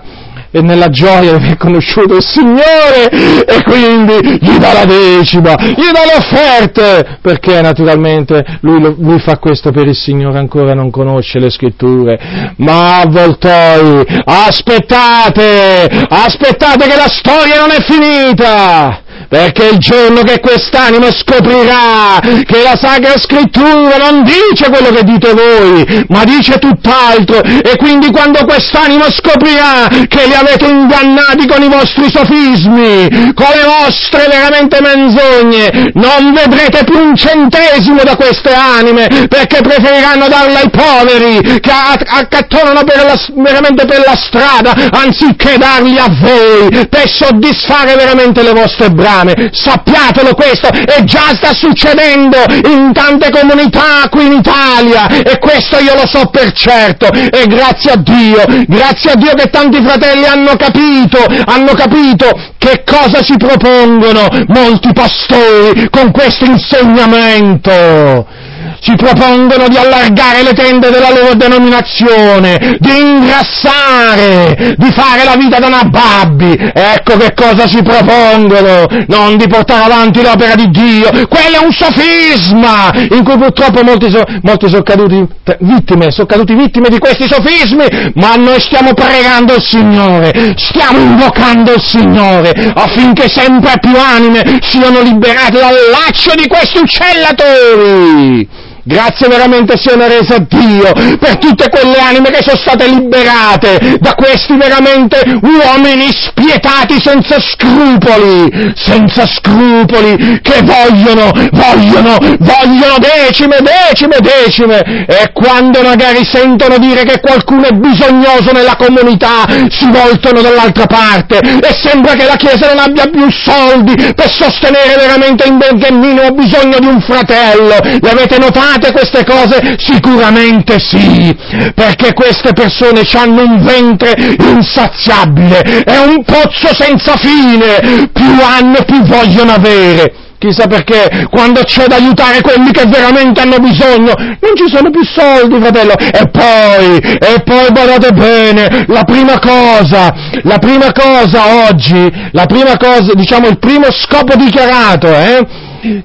e nella gioia di aver conosciuto il Signore e quindi gli dà la decima, gli dà le offerte, perché naturalmente lui, lui fa questo per il Signore, ancora non conosce le scritture, ma avvoltoi, aspettate, aspettate che la storia non è finita! Perché il giorno che quest'anima scoprirà che la Sacra Scrittura non dice quello che dite voi, ma dice tutt'altro, e quindi quando quest'anima scoprirà che li avete ingannati con i vostri sofismi, con le vostre veramente menzogne, non vedrete più un centesimo da queste anime, perché preferiranno darla ai poveri che accattonano per la, veramente per la strada, anziché darli a voi, per soddisfare veramente le vostre braccia fame, sappiatelo questo, e già sta succedendo in tante comunità qui in Italia, e questo io lo so per certo, e grazie a Dio, grazie a Dio che tanti fratelli hanno capito, hanno capito che cosa si propongono molti pastori con questo insegnamento ci propongono di allargare le tende della loro denominazione, di ingrassare, di fare la vita da nababbi. Ecco che cosa ci propongono, non di portare avanti l'opera di Dio. Quello è un sofisma in cui purtroppo molti, so, molti sono caduti vittime, sono caduti vittime di questi sofismi, ma noi stiamo pregando il Signore, stiamo invocando il Signore affinché sempre più anime siano liberate dal laccio di questi uccellatori. Grazie veramente siano rese a Dio per tutte quelle anime che sono state liberate da questi veramente uomini spietati senza scrupoli, senza scrupoli, che vogliono, vogliono, vogliono decime, decime, decime, e quando magari sentono dire che qualcuno è bisognoso nella comunità, si voltano dall'altra parte e sembra che la Chiesa non abbia più soldi per sostenere veramente benché minimo bisogno di un fratello. Le avete notato? Fate queste cose? Sicuramente sì, perché queste persone hanno un ventre insaziabile, è un pozzo senza fine, più hanno più vogliono avere. Chissà perché, quando c'è da aiutare quelli che veramente hanno bisogno, non ci sono più soldi, fratello. E poi, e poi guardate bene, la prima cosa, la prima cosa oggi, la prima cosa, diciamo il primo scopo dichiarato, eh,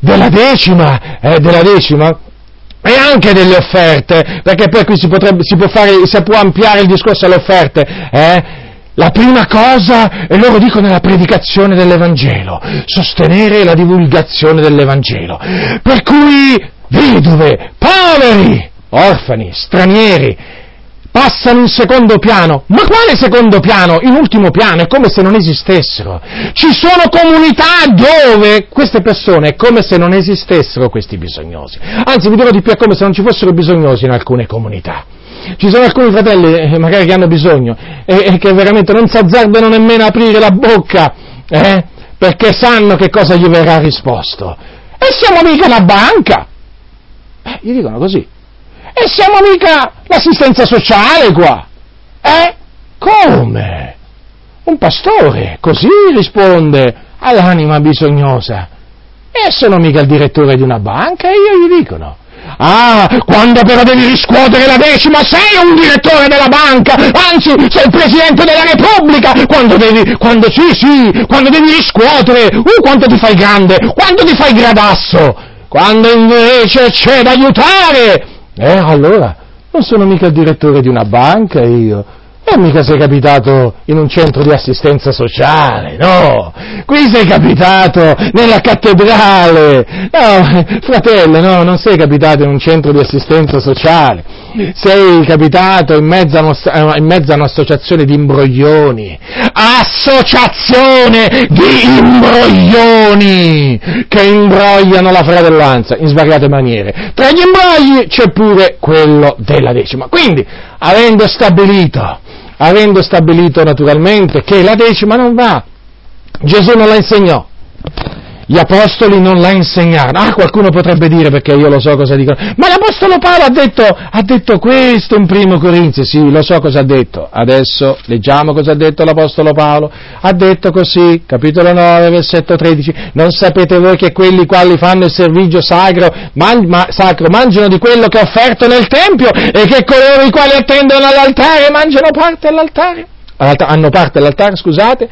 della decima, eh, della decima, e anche delle offerte, perché poi qui si, potrebbe, si, può, fare, si può ampliare il discorso alle offerte, eh? la prima cosa, e loro dicono, è la predicazione dell'Evangelo, sostenere la divulgazione dell'Evangelo. Per cui vedove, poveri, orfani, stranieri, passano in secondo piano. Ma quale secondo piano? In ultimo piano, è come se non esistessero. Ci sono comunità dove queste persone è come se non esistessero questi bisognosi. Anzi, vi dirò di più, è come se non ci fossero bisognosi in alcune comunità. Ci sono alcuni fratelli, eh, magari che hanno bisogno, e, e che veramente non si azzardano nemmeno a aprire la bocca, eh, perché sanno che cosa gli verrà risposto. E siamo mica la banca! Eh, gli dicono così. E siamo mica l'assistenza sociale qua. Eh? Come? Un pastore così risponde all'anima bisognosa. E sono mica il direttore di una banca e io gli dicono. Ah, quando però devi riscuotere la decima sei un direttore della banca, anzi sei il Presidente della Repubblica, quando devi, quando sì, sì, quando devi riscuotere, uh, quanto ti fai grande, quanto ti fai gradasso, quando invece c'è da aiutare, eh, allora, non sono mica il direttore di una banca io. E mica sei capitato in un centro di assistenza sociale, no! Qui sei capitato nella cattedrale! No, fratello, no, non sei capitato in un centro di assistenza sociale sei capitato in mezzo, a, in mezzo a un'associazione di imbroglioni, associazione di imbroglioni che imbrogliano la fratellanza in svariate maniere. Tra gli imbrogli c'è pure quello della decima. Quindi, avendo stabilito, avendo stabilito naturalmente che la decima non va, Gesù non la insegnò, gli apostoli non la insegnarono. Ah, qualcuno potrebbe dire perché io lo so cosa dicono. Ma l'apostolo Paolo ha detto, ha detto questo in primo Corinzi. Sì, lo so cosa ha detto. Adesso leggiamo cosa ha detto l'apostolo Paolo. Ha detto così, capitolo 9, versetto 13. Non sapete voi che quelli quali fanno il servizio sacro, man, ma, sacro mangiano di quello che è offerto nel Tempio e che coloro i quali attendono all'altare mangiano parte all'altare? Hanno parte all'altare, scusate.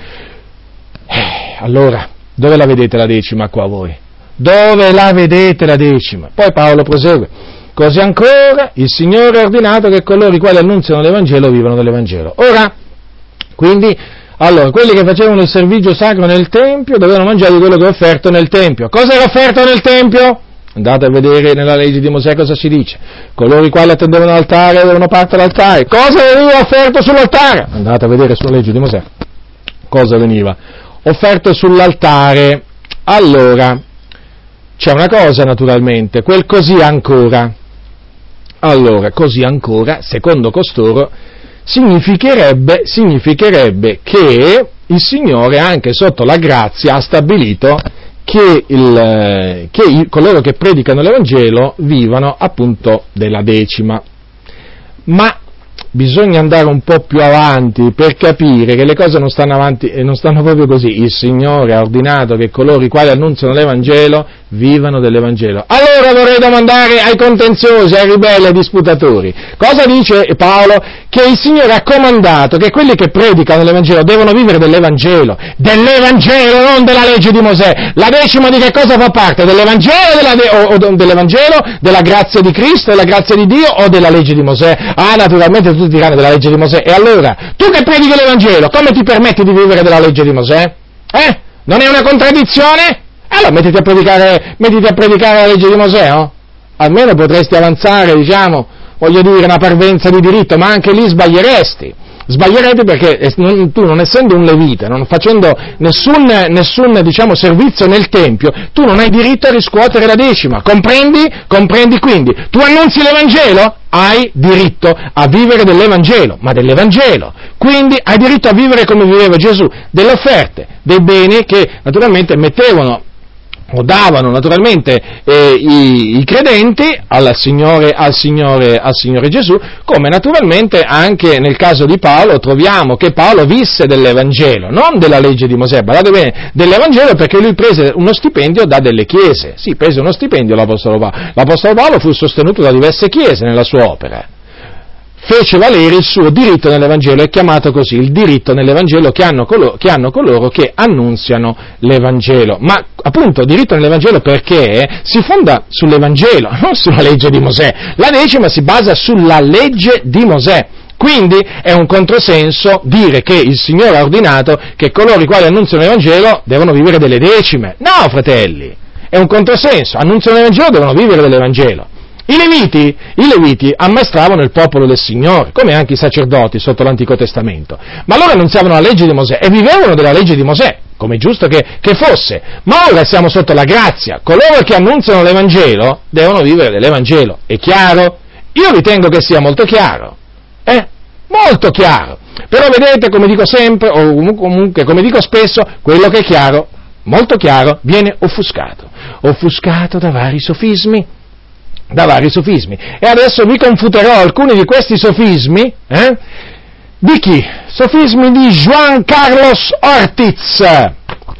Eh, allora, dove la vedete la decima qua voi? Dove la vedete la decima? Poi Paolo prosegue. Così ancora il Signore ha ordinato che coloro i quali annunziano l'Evangelo vivano dell'Evangelo. Ora, quindi, allora, quelli che facevano il servizio sacro nel Tempio dovevano mangiare di quello che è offerto nel Tempio. Cosa era offerto nel Tempio? Andate a vedere nella legge di Mosè cosa si dice. Coloro i quali attendevano l'altare avevano parte all'altare. Cosa veniva offerto sull'altare? Andate a vedere sulla legge di Mosè. Cosa veniva offerto sull'altare. Allora, c'è una cosa naturalmente, quel così ancora. Allora, così ancora, secondo costoro, significherebbe, significherebbe che il Signore, anche sotto la grazia, ha stabilito che, il, che coloro che predicano l'Evangelo vivano appunto della decima. Ma bisogna andare un po' più avanti per capire che le cose non stanno, avanti, eh, non stanno proprio così. Il Signore ha ordinato che coloro i quali annunziano l'Evangelo vivano dell'Evangelo. Allora vorrei domandare ai contenziosi, ai ribelli, ai disputatori, cosa dice Paolo? Che il Signore ha comandato che quelli che predicano l'Evangelo devono vivere dell'Evangelo, dell'Evangelo, non della legge di Mosè. La decima di che cosa fa parte? Dell'Evangelo, della de- o, o dell'Evangelo, della grazia di Cristo, della grazia di Dio o della legge di Mosè? Ah, naturalmente tutti diranno della legge di Mosè. E allora, tu che predichi l'Evangelo, come ti permetti di vivere della legge di Mosè? Eh? Non è una contraddizione? Allora mettiti a predicare, mettiti a predicare la legge di Mosè, no? Almeno potresti avanzare, diciamo, voglio dire, una parvenza di diritto, ma anche lì sbaglieresti. Sbaglierete perché tu non essendo un levita, non facendo nessun, nessun diciamo, servizio nel Tempio, tu non hai diritto a riscuotere la decima. Comprendi? Comprendi quindi. Tu annunzi l'Evangelo? Hai diritto a vivere dell'Evangelo, ma dell'Evangelo. Quindi hai diritto a vivere come viveva Gesù, delle offerte, dei beni che naturalmente mettevano o davano naturalmente eh, i, i, credenti al Signore, al, Signore, al Signore, Gesù, come naturalmente anche nel caso di Paolo troviamo che Paolo visse dell'Evangelo, non della legge di Mosè, guardate bene, dell'Evangelo perché lui prese uno stipendio da delle chiese, sì, prese uno stipendio l'Apostolo Paolo, l'Apostolo Paolo fu sostenuto da diverse chiese nella sua opera fece valere il suo diritto nell'Evangelo, è chiamato così, il diritto nell'Evangelo che hanno, coloro che, hanno coloro che annunziano l'Evangelo. Ma appunto diritto nell'Evangelo perché si fonda sull'Evangelo, non sulla legge di Mosè. La decima si basa sulla legge di Mosè. Quindi è un controsenso dire che il Signore ha ordinato che coloro i quali annunziano l'Evangelo devono vivere delle decime. No, fratelli, è un controsenso, annunziano l'Evangelo devono vivere dell'Evangelo. I Leviti, I Leviti ammaestravano il popolo del Signore, come anche i sacerdoti sotto l'Antico Testamento, ma loro annunziavano la legge di Mosè e vivevano della legge di Mosè, come è giusto che, che fosse. Ma ora siamo sotto la grazia, coloro che annunziano l'Evangelo devono vivere dell'Evangelo. È chiaro? Io ritengo che sia molto chiaro. Eh? Molto chiaro. Però vedete, come dico sempre, o comunque come dico spesso, quello che è chiaro, molto chiaro, viene offuscato. Offuscato da vari sofismi da vari sofismi. E adesso vi confuterò alcuni di questi sofismi. Eh? Di chi? Sofismi di Juan Carlos Ortiz.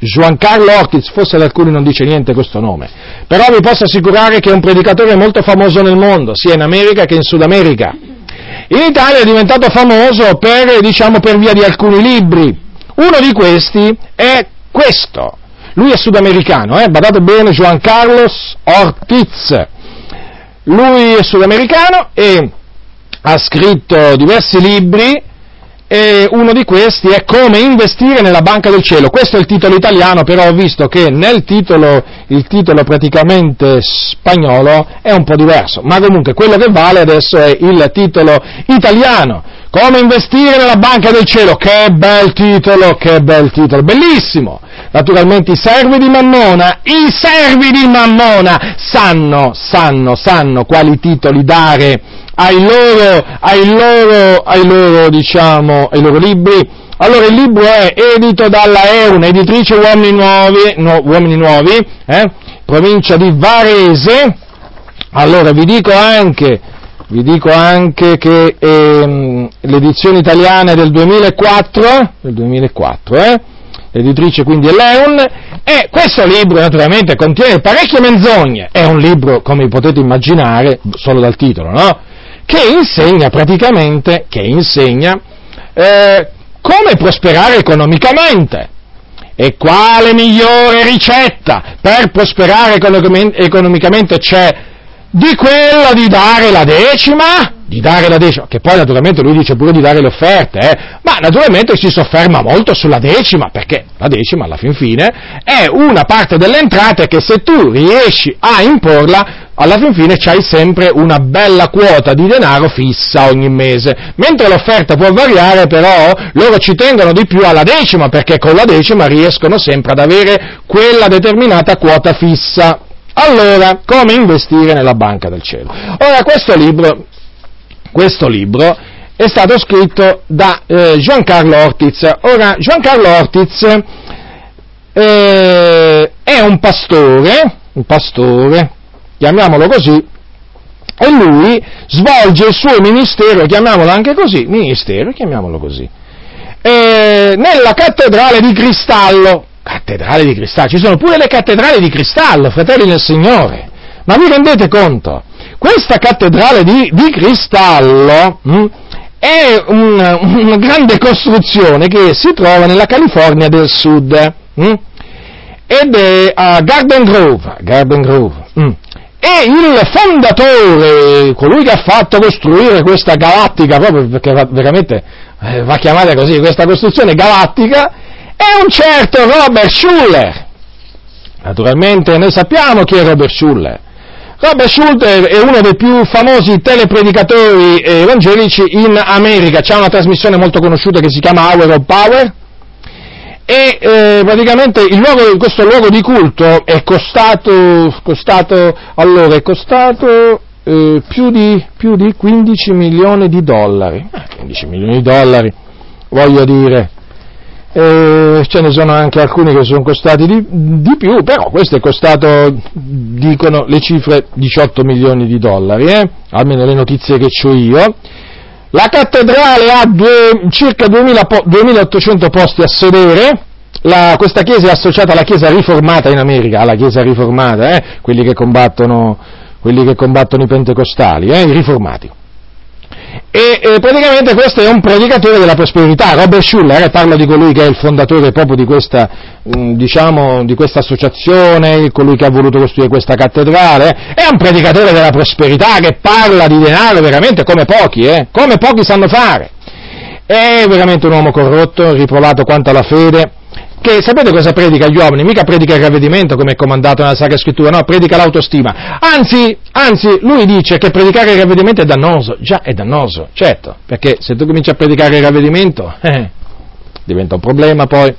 Juan Carlo Ortiz, forse ad alcuni non dice niente questo nome, però vi posso assicurare che è un predicatore molto famoso nel mondo, sia in America che in Sud America. In Italia è diventato famoso per, diciamo, per via di alcuni libri. Uno di questi è questo. Lui è sudamericano, eh? badate bene, Juan Carlos Ortiz. Lui è sudamericano e ha scritto diversi libri e uno di questi è Come investire nella banca del cielo. Questo è il titolo italiano, però ho visto che nel titolo, il titolo praticamente spagnolo è un po' diverso, ma comunque quello che vale adesso è il titolo italiano. Come investire nella banca del cielo, che bel titolo, che bel titolo, bellissimo! Naturalmente i servi di Mammona, i servi di Mammona sanno, sanno, sanno quali titoli dare ai loro, ai loro, ai loro, diciamo, ai loro libri. Allora il libro è edito dalla EUN, editrice Uomini Nuovi, no, Uomini Nuovi eh, provincia di Varese. Allora vi dico anche, vi dico anche che ehm, l'edizione italiana è del 2004, del 2004 eh, l'editrice quindi è Leon, e questo libro naturalmente contiene parecchie menzogne, è un libro, come potete immaginare, solo dal titolo, no? Che insegna praticamente, che insegna eh, come prosperare economicamente. E quale migliore ricetta per prosperare economicamente c'è di quella di dare la decima? Di dare la decima, che poi naturalmente lui dice pure di dare le offerte, eh? ma naturalmente si sofferma molto sulla decima, perché la decima alla fin fine è una parte delle entrate che se tu riesci a imporla, alla fin fine c'hai sempre una bella quota di denaro fissa ogni mese, mentre l'offerta può variare, però loro ci tengono di più alla decima, perché con la decima riescono sempre ad avere quella determinata quota fissa. Allora, come investire nella banca del cielo? Ora, questo libro, questo libro è stato scritto da eh, Giancarlo Ortiz. Ora, Giancarlo Ortiz eh, è un pastore, un pastore, chiamiamolo così, e lui svolge il suo ministero, chiamiamolo anche così, ministero, chiamiamolo così, eh, nella cattedrale di Cristallo, Cattedrale di cristallo, ci sono pure le cattedrali di cristallo, fratelli del Signore. Ma vi rendete conto? Questa cattedrale di, di cristallo mh, hm, è un, una grande costruzione che si trova nella California del Sud mh, hm, ed è a Garden Grove. Garden Grove mh. Hm. E il fondatore, colui che ha fatto costruire questa galattica, proprio perché veramente eh, va chiamata così, questa costruzione galattica, è un certo Robert Schuller. Naturalmente noi sappiamo chi è Robert Schuller. Robert Schuller è uno dei più famosi telepredicatori evangelici in America, c'è una trasmissione molto conosciuta che si chiama Hour of Power e eh, praticamente luogo, questo luogo di culto è costato, costato, allora, è costato eh, più, di, più, di, 15 milioni di dollari. Eh, 15 milioni di dollari, voglio dire, eh, ce ne sono anche alcuni che sono costati di, di, più, però questo è costato, dicono le cifre, 18 milioni di dollari, eh? almeno le notizie che ho io. La cattedrale ha due, circa 2000, 2800 posti a sedere, la, questa chiesa è associata alla chiesa riformata in America, alla chiesa riformata, eh? quelli, che quelli, che combattono, i pentecostali, eh? i riformati e, e, praticamente questo è un predicatore della prosperità. Robert Schuller, eh, parla di colui che è il fondatore proprio di questa, mh, diciamo, di questa associazione, colui che ha voluto costruire questa cattedrale, eh, è un predicatore della prosperità che parla di denaro veramente come pochi, eh, come pochi sanno fare. È veramente un uomo corrotto, riprovato quanto alla fede, che sapete cosa predica agli uomini? Mica predica il ravvedimento come è comandato nella Sacra Scrittura, no, predica l'autostima. Anzi, anzi, lui dice che predicare il ravvedimento è dannoso. Già, è dannoso, certo, perché se tu cominci a predicare il ravvedimento, eh, diventa un problema poi.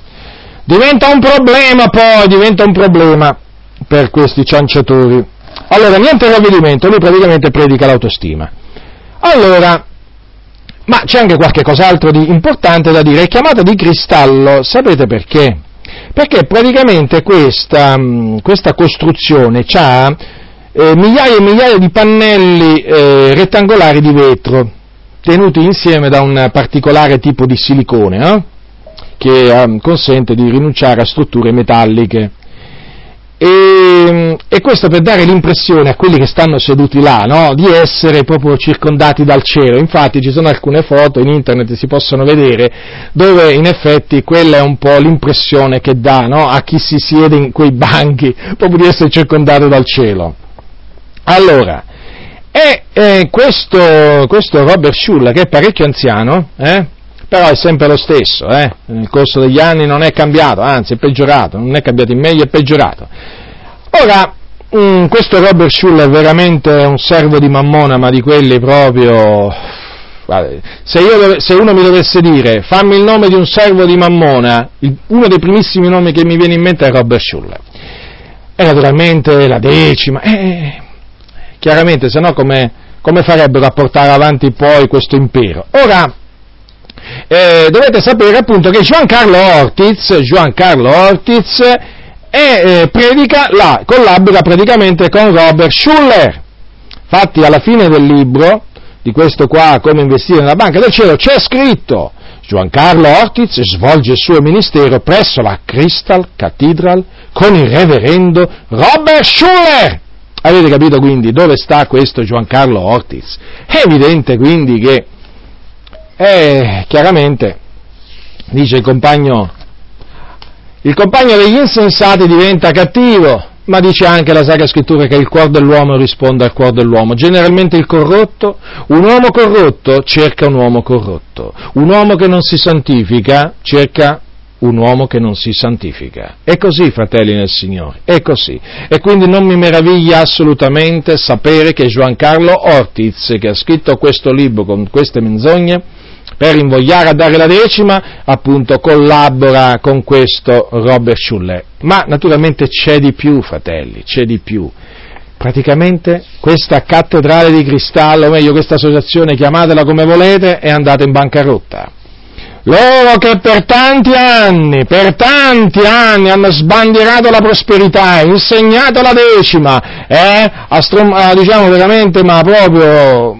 Diventa un problema poi, diventa un problema per questi cianciatori. Allora, niente ravvedimento, lui praticamente predica l'autostima. Allora, ma c'è anche qualche cos'altro di importante da dire, è chiamata di cristallo, sapete perché? Perché praticamente questa, mm, questa costruzione ha eh, migliaia e migliaia di pannelli eh, rettangolari di vetro, tenuti insieme da un particolare tipo di silicone, eh, che eh, consente di rinunciare a strutture metalliche. E, e, questo per dare l'impressione a quelli che stanno seduti là no, di essere proprio circondati dal cielo. Infatti ci sono alcune foto in internet si possono vedere dove in effetti quella è un po' l'impressione che dà no, a chi si siede in quei banchi proprio di essere circondato dal cielo. Allora, e eh, questo, questo, Robert Schuller, che è parecchio anziano, eh, però è sempre lo stesso, eh? nel corso degli anni non è cambiato, anzi è peggiorato, non è cambiato in meglio, è peggiorato. Ora, mh, mm, questo Robert Schuller è veramente un servo di mammona, ma di quelli proprio... Se, io, se, uno mi dovesse dire fammi il nome di un servo di mammona, il, uno dei primissimi nomi che mi viene in mente è Robert Schuller. E naturalmente la decima, eh, chiaramente, se no come, come farebbero a portare avanti poi questo impero? Ora, eh, dovete sapere appunto che Giancarlo Ortiz, Giancarlo Ortiz è, eh, predica, là, collabora praticamente con Robert Schuller. Infatti alla fine del libro, di questo qua, come investire nella banca del cielo, c'è scritto Giancarlo Ortiz svolge il suo ministero presso la Crystal Cathedral con il reverendo Robert Schuller. Avete capito quindi dove sta questo Giancarlo Ortiz? È evidente quindi che e chiaramente, dice il compagno, il compagno degli insensati diventa cattivo, ma dice anche la Sacra Scrittura che il cuore dell'uomo risponde al cuore dell'uomo. Generalmente il corrotto, un uomo corrotto cerca un uomo corrotto, un uomo che non si santifica cerca un uomo che non si santifica. È così, fratelli nel Signore, è così. E quindi non mi meraviglia assolutamente sapere che Giancarlo Ortiz, che ha scritto questo libro con queste menzogne, per invogliare a dare la decima, appunto collabora con questo Robert Schuller. Ma naturalmente c'è di più, fratelli, c'è di più. Praticamente questa cattedrale di cristallo, o meglio questa associazione, chiamatela come volete, è andata in bancarotta. Loro che per tanti anni, per tanti anni hanno sbandierato la prosperità, insegnato la decima, eh, a, strom- a, diciamo veramente, ma proprio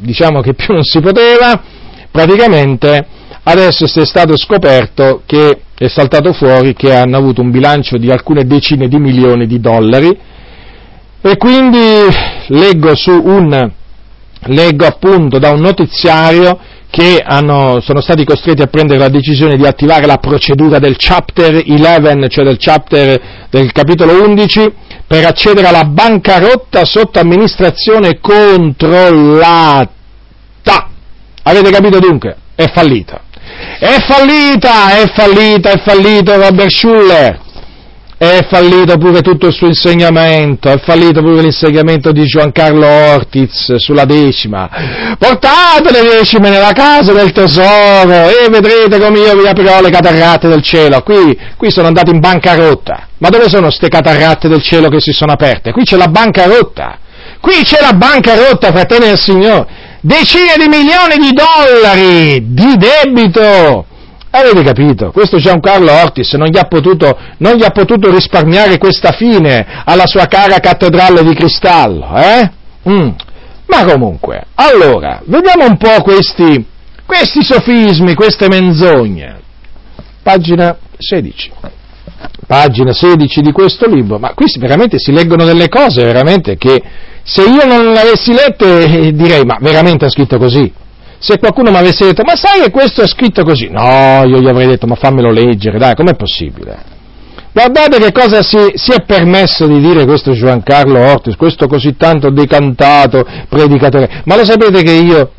diciamo che più non si poteva, praticamente adesso è stato scoperto che è saltato fuori che hanno avuto un bilancio di alcune decine di milioni di dollari. E quindi leggo, un, leggo appunto da un notiziario che hanno, sono stati costretti a prendere la decisione di attivare la procedura del chapter 11, cioè del chapter del capitolo 11, per accedere alla bancarotta sotto amministrazione controllata. Avete capito dunque? È fallita. È fallita, è fallita, è fallito Robert Schuller. È fallito pure tutto il suo insegnamento, è fallito pure l'insegnamento di Giancarlo Ortiz sulla decima. Portate le decime nella casa del tesoro e vedrete come io vi aprirò le catarrate del cielo. Qui, qui sono andati in bancarotta. Ma dove sono queste catarrate del cielo che si sono aperte? Qui c'è la bancarotta. Qui c'è la bancarotta, fratelli del Signore. Decine di milioni di dollari di debito Avete capito? Questo Giancarlo Ortis non gli, ha potuto, non gli ha potuto risparmiare questa fine alla sua cara cattedrale di cristallo, eh? Mm. Ma comunque, allora, vediamo un po' questi, questi sofismi, queste menzogne. Pagina 16. pagina 16 di questo libro, ma qui veramente si leggono delle cose veramente che se io non le avessi lette eh, direi, ma veramente ha scritto così? Se qualcuno mi avesse detto, ma sai che questo è scritto così? No, io gli avrei detto, ma fammelo leggere, dai, com'è possibile? Guardate che cosa si, si, è permesso di dire questo Giancarlo Ortis, questo così tanto decantato predicatore. Ma lo sapete che io,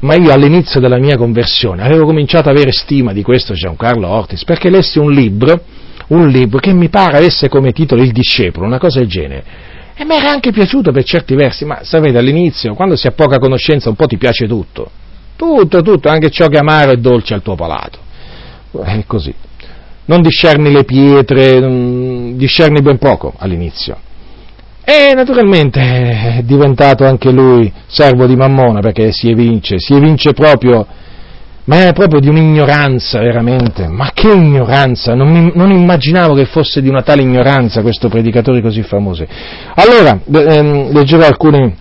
ma io all'inizio della mia conversione avevo cominciato ad avere stima di questo Giancarlo Ortis, perché lessi un libro, un libro che mi pare avesse come titolo Il discepolo, una cosa del genere. E mi era anche piaciuto per certi versi, ma sapete all'inizio, quando si ha poca conoscenza, un po' ti piace tutto. Tutto, tutto, anche ciò che è amaro e dolce al tuo palato. È così non discerni le pietre, discerni ben poco all'inizio. E naturalmente è diventato anche lui servo di Mammona perché si evince, si evince proprio, ma è proprio di un'ignoranza veramente, ma che ignoranza, non, mi, non immaginavo che fosse di una tale ignoranza questo predicatore così famoso. Allora, ehm, leggerò alcune,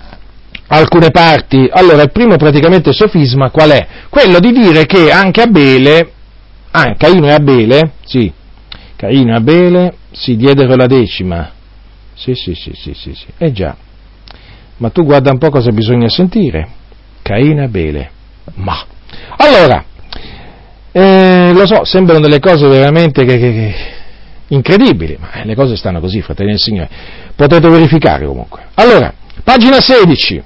alcune parti. Allora, il primo praticamente sofisma qual è? Quello di dire che anche Abele Ah, Caino e Abele, sì, Caino e Abele si diedero la decima. Sì, sì, sì, sì, sì, sì. Eh già. Ma tu guarda un po' cosa bisogna sentire. Caino e Abele. Ma. Allora, eh, lo so, sembrano delle cose veramente che, che, che, incredibili, ma le cose stanno così, fratelli del Signore. Potete verificare comunque. Allora, pagina 16.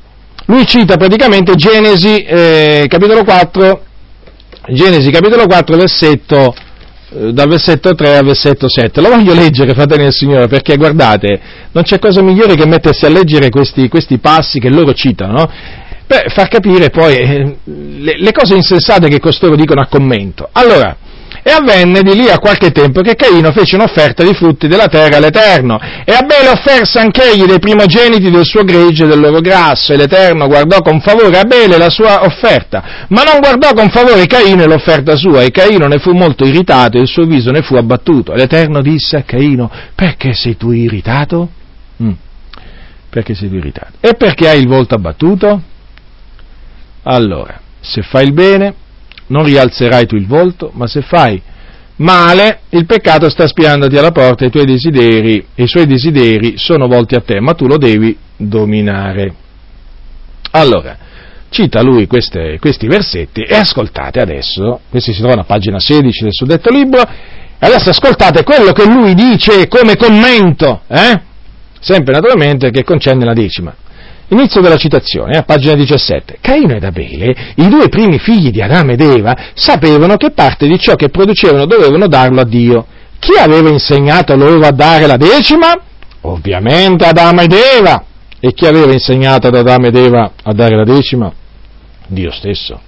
Lui cita praticamente Genesi, eh, capitolo 4, Genesi capitolo 4, versetto, eh, dal versetto 3 al versetto 7. Lo voglio leggere, fratelli del Signore, perché guardate, non c'è cosa migliore che mettersi a leggere questi, questi passi che loro citano, no? per far capire poi eh, le, le, cose insensate che costoro dicono a commento. Allora, e avvenne di lì a qualche tempo che Caino fece un'offerta di frutti della terra all'Eterno, e Abele offerse anch'egli dei primogeniti del suo gregge e del loro grasso, e l'Eterno guardò con favore Abele la sua offerta, ma non guardò con favore Caino e l'offerta sua, e Caino ne fu molto irritato e il suo viso ne fu abbattuto. L'Eterno disse a Caino, perché sei tu irritato? Mm. Perché sei tu irritato? E perché hai il volto abbattuto? Allora, se fai il bene, non rialzerai tu il volto, ma se fai male, il peccato sta spiandoti alla porta e i tuoi desideri, e i suoi desideri sono volti a te, ma tu lo devi dominare. Allora, cita lui queste, questi versetti e ascoltate adesso, questi si trovano a pagina 16 del suddetto libro, e adesso ascoltate quello che lui dice come commento, eh? sempre naturalmente che concerne la decima. Inizio della citazione, a pagina 17. Caino ed Abele, i due primi figli di Adamo ed Eva, sapevano che parte di ciò che producevano dovevano darlo a Dio. Chi aveva insegnato loro a dare la decima? Ovviamente Adamo ed Eva. E chi aveva insegnato ad Adamo ed Eva a dare la decima? Dio stesso.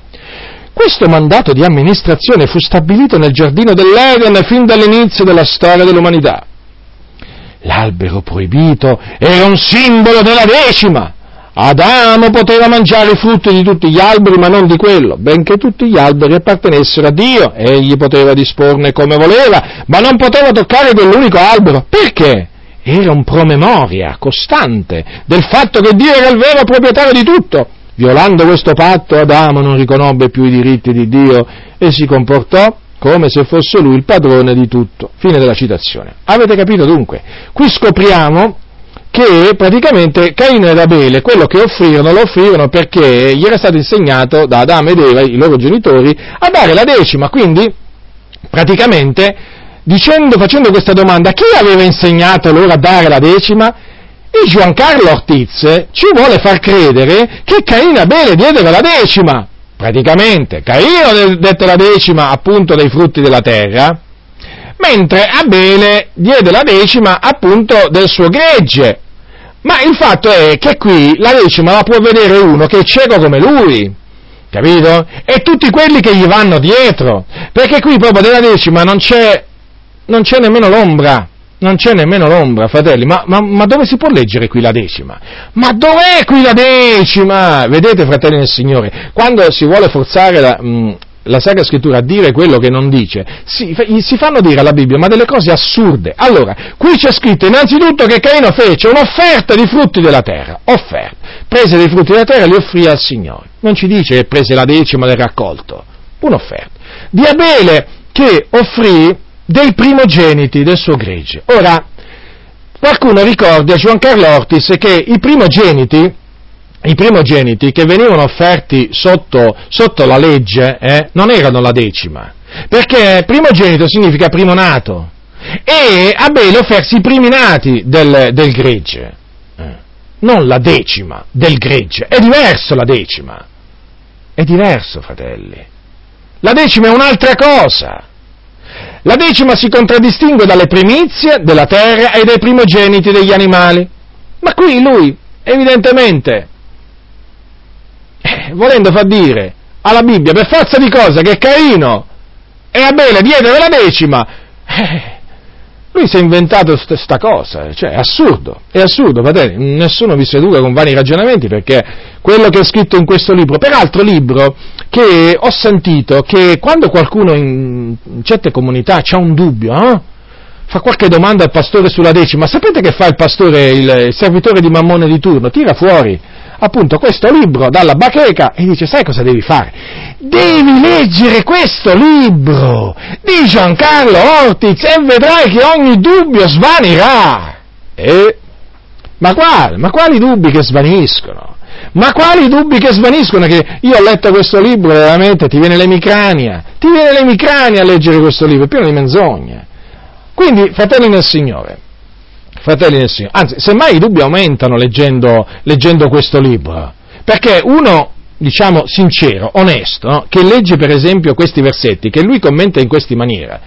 Questo mandato di amministrazione fu stabilito nel giardino dell'Eden fin dall'inizio della storia dell'umanità. L'albero proibito era un simbolo della decima Adamo poteva mangiare i frutti di tutti gli alberi, ma non di quello, benché tutti gli alberi appartenessero a Dio. Egli poteva disporne come voleva, ma non poteva toccare quell'unico albero. Perché? Era un promemoria costante del fatto che Dio era il vero proprietario di tutto. Violando questo patto, Adamo non riconobbe più i diritti di Dio e si comportò come se fosse lui il padrone di tutto. Fine della citazione. Avete capito dunque? Qui scopriamo che praticamente Caino ed Abele quello che offrirono lo offrirono perché gli era stato insegnato da Adamo ed Eva, i loro genitori, a dare la decima, quindi praticamente dicendo, facendo questa domanda, chi aveva insegnato loro a dare la decima? E Giancarlo Ortiz ci vuole far credere che Caino e Abele diedero la decima, praticamente, Caino dette la decima appunto dei frutti della terra, mentre Abele diede la decima appunto del suo gregge. Ma il fatto è che qui la decima la può vedere uno che è cieco come lui, capito? E tutti quelli che gli vanno dietro, perché qui proprio della decima non c'è, non c'è nemmeno l'ombra, non c'è nemmeno l'ombra, fratelli, ma, ma, ma, dove si può leggere qui la decima? Ma dov'è qui la decima? Vedete, fratelli del Signore, quando si vuole forzare la, mh, la Sacra Scrittura a dire quello che non dice, si, si, fanno dire alla Bibbia, ma delle cose assurde. Allora, qui c'è scritto innanzitutto che Caino fece un'offerta di frutti della terra, offerta, prese dei frutti della terra e li offrì al Signore. Non ci dice che prese la decima del raccolto, un'offerta. Di Abele che offrì dei primogeniti del suo gregge. Ora, qualcuno ricorda a Juan Carlo Ortis che i primogeniti, i primogeniti che venivano offerti sotto, sotto la legge eh, non erano la decima, perché primogenito significa primo nato. E Abele offerse i primi nati del, del gregge, eh, non la decima del gregge, è diverso la decima, è diverso fratelli, la decima è un'altra cosa. La decima si contraddistingue dalle primizie della terra e dai primogeniti degli animali. Ma qui lui, evidentemente, eh, volendo far dire alla Bibbia, per forza di cosa, che Caino e Abele diedero la decima, eh, lui si è inventato questa cosa, cioè è assurdo, è assurdo, fratelli, nessuno vi seduca con vari ragionamenti perché quello che è scritto in questo libro, peraltro libro che ho sentito che quando qualcuno in certe comunità ha un dubbio, eh, fa qualche domanda al pastore sulla decima, sapete che fa il pastore, il servitore di Mammone di turno? Tira fuori appunto questo libro dalla bacheca e dice sai cosa devi fare? Devi leggere questo libro di Giancarlo Ortiz e vedrai che ogni dubbio svanirà. E, ma quali? Ma quali dubbi che svaniscono? Ma quali dubbi che svaniscono? Che io ho letto questo libro, veramente ti viene l'emicrania, ti viene l'emicrania a leggere questo libro, è pieno di menzogne. Quindi, fratelli nel Signore, fratelli del Signore. Anzi, semmai i dubbi aumentano leggendo, leggendo questo libro, perché uno, diciamo, sincero, onesto, che legge per esempio questi versetti, che lui commenta in questa maniera,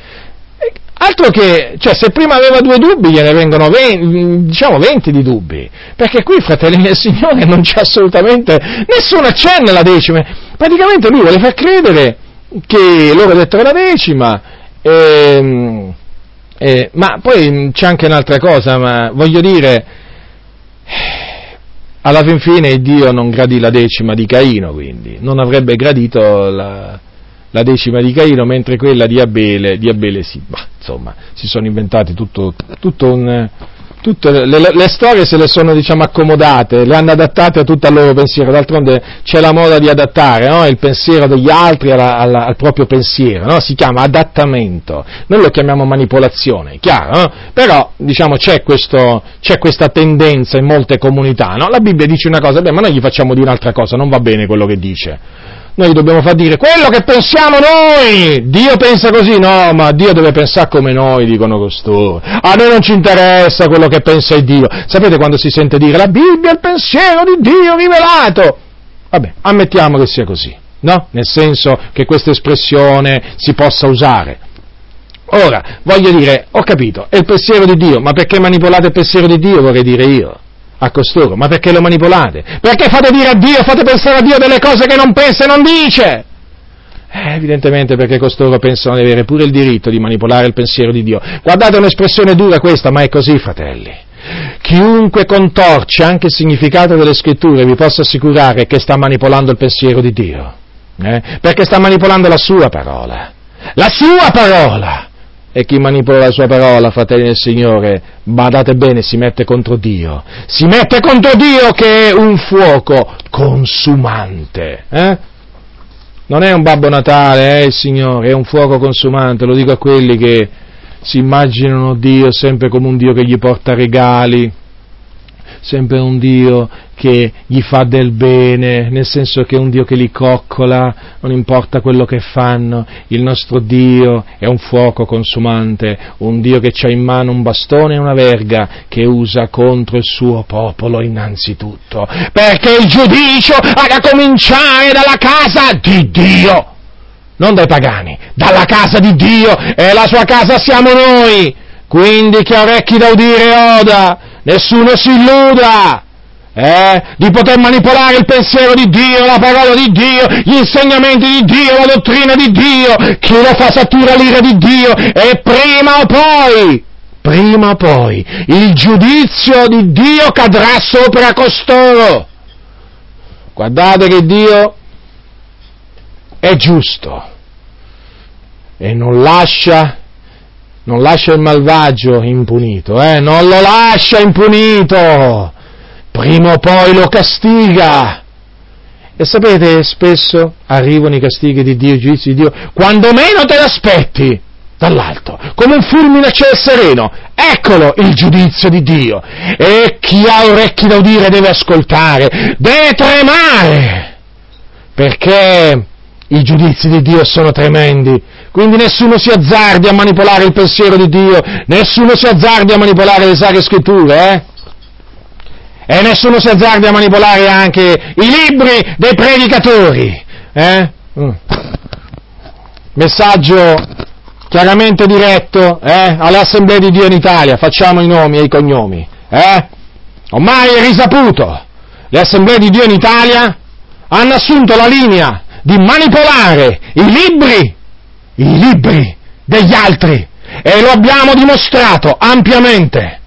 altro che, cioè, se prima aveva due dubbi, gliene vengono 20, diciamo 20 di dubbi, perché qui, fratelli del Signore, non c'è assolutamente nessun accenno alla decima, praticamente lui vuole far credere che loro dettero la decima, ehm, eh, ma poi c'è anche un'altra cosa, ma voglio dire, alla fin fine Dio non gradì la decima di Caino, quindi non avrebbe gradito la, la decima di Caino, mentre quella di Abele, di Abele sì. Ma, insomma, si sono inventati tutto, tutto un, tutte le, le, storie se le sono diciamo, accomodate, le hanno adattate a tutto il loro pensiero, d'altronde c'è la moda di adattare no? il pensiero degli altri alla, alla, al proprio pensiero, no? si chiama adattamento, noi lo chiamiamo manipolazione, chiaro, no? però diciamo, c'è, questo, c'è, questa tendenza in molte comunità, la Bibbia dice una cosa, beh, ma noi gli facciamo dire un'altra cosa, non va bene quello che dice noi dobbiamo far dire quello che pensiamo noi. Dio pensa così, no, ma Dio deve pensare come noi, dicono costoro. A noi non ci interessa quello che pensa Dio. Sapete quando si sente dire la Bibbia è il pensiero di Dio rivelato? Vabbè, ammettiamo che sia così, no? Nel senso che questa espressione si possa usare. Ora, voglio dire, ho capito, è il pensiero di Dio, ma perché manipolate il pensiero di Dio vorrei dire io? A costoro, ma perché lo manipolate? Perché fate dire a Dio, fate pensare a Dio delle cose che non pensa e non dice? Eh, evidentemente perché costoro pensano di avere pure il diritto di manipolare il pensiero di Dio. Guardate, un'espressione dura questa, ma è così, fratelli. Chiunque contorce anche il significato delle scritture vi posso assicurare che sta manipolando il pensiero di Dio. Eh? Perché sta manipolando la sua parola. La sua parola! E chi manipola la sua parola, fratelli del Signore, badate bene, si mette contro Dio. Si mette contro Dio che è un fuoco consumante. Eh? Non è un Babbo Natale, eh, il Signore, è un fuoco consumante, lo dico a quelli che si immaginano Dio sempre come un Dio che gli porta regali, sempre un Dio che gli fa del bene, nel senso che è un Dio che li coccola, non importa quello che fanno, il nostro Dio è un fuoco consumante, un Dio che ha in mano un bastone e una verga che usa contro il suo popolo innanzitutto, perché il giudicio ha da cominciare dalla casa di Dio, non dai pagani, dalla casa di Dio e la sua casa siamo noi, quindi chi ha orecchi da udire oda, nessuno si illuda, eh, di poter manipolare il pensiero di Dio, la parola di Dio, gli insegnamenti di Dio, la dottrina di Dio, chi lo fa satura l'ira di Dio e prima o poi, prima o poi, il giudizio di Dio cadrà sopra costoro. Guardate che Dio è giusto e non lascia non lascia il malvagio impunito, eh? non lo lascia impunito, prima o poi lo castiga. E sapete, spesso arrivano i castighi di Dio, i giudizi di Dio, quando meno te l'aspetti. dall'alto, come un fulmine ciel sereno. Eccolo il giudizio di Dio. E chi ha orecchi da udire deve ascoltare, deve tremare, perché i giudizi di Dio sono tremendi. Quindi nessuno si azzardi a manipolare il pensiero di Dio, nessuno si azzardi a manipolare le sacre scritture, eh? E nessuno si azzardi a manipolare anche i libri dei predicatori, eh? Mm. Messaggio chiaramente diretto eh, alle assemblee di Dio in Italia, facciamo i nomi e i cognomi. Eh? Ormai è risaputo, le assemblee di Dio in Italia hanno assunto la linea di manipolare i libri, i libri degli altri e lo abbiamo dimostrato ampiamente.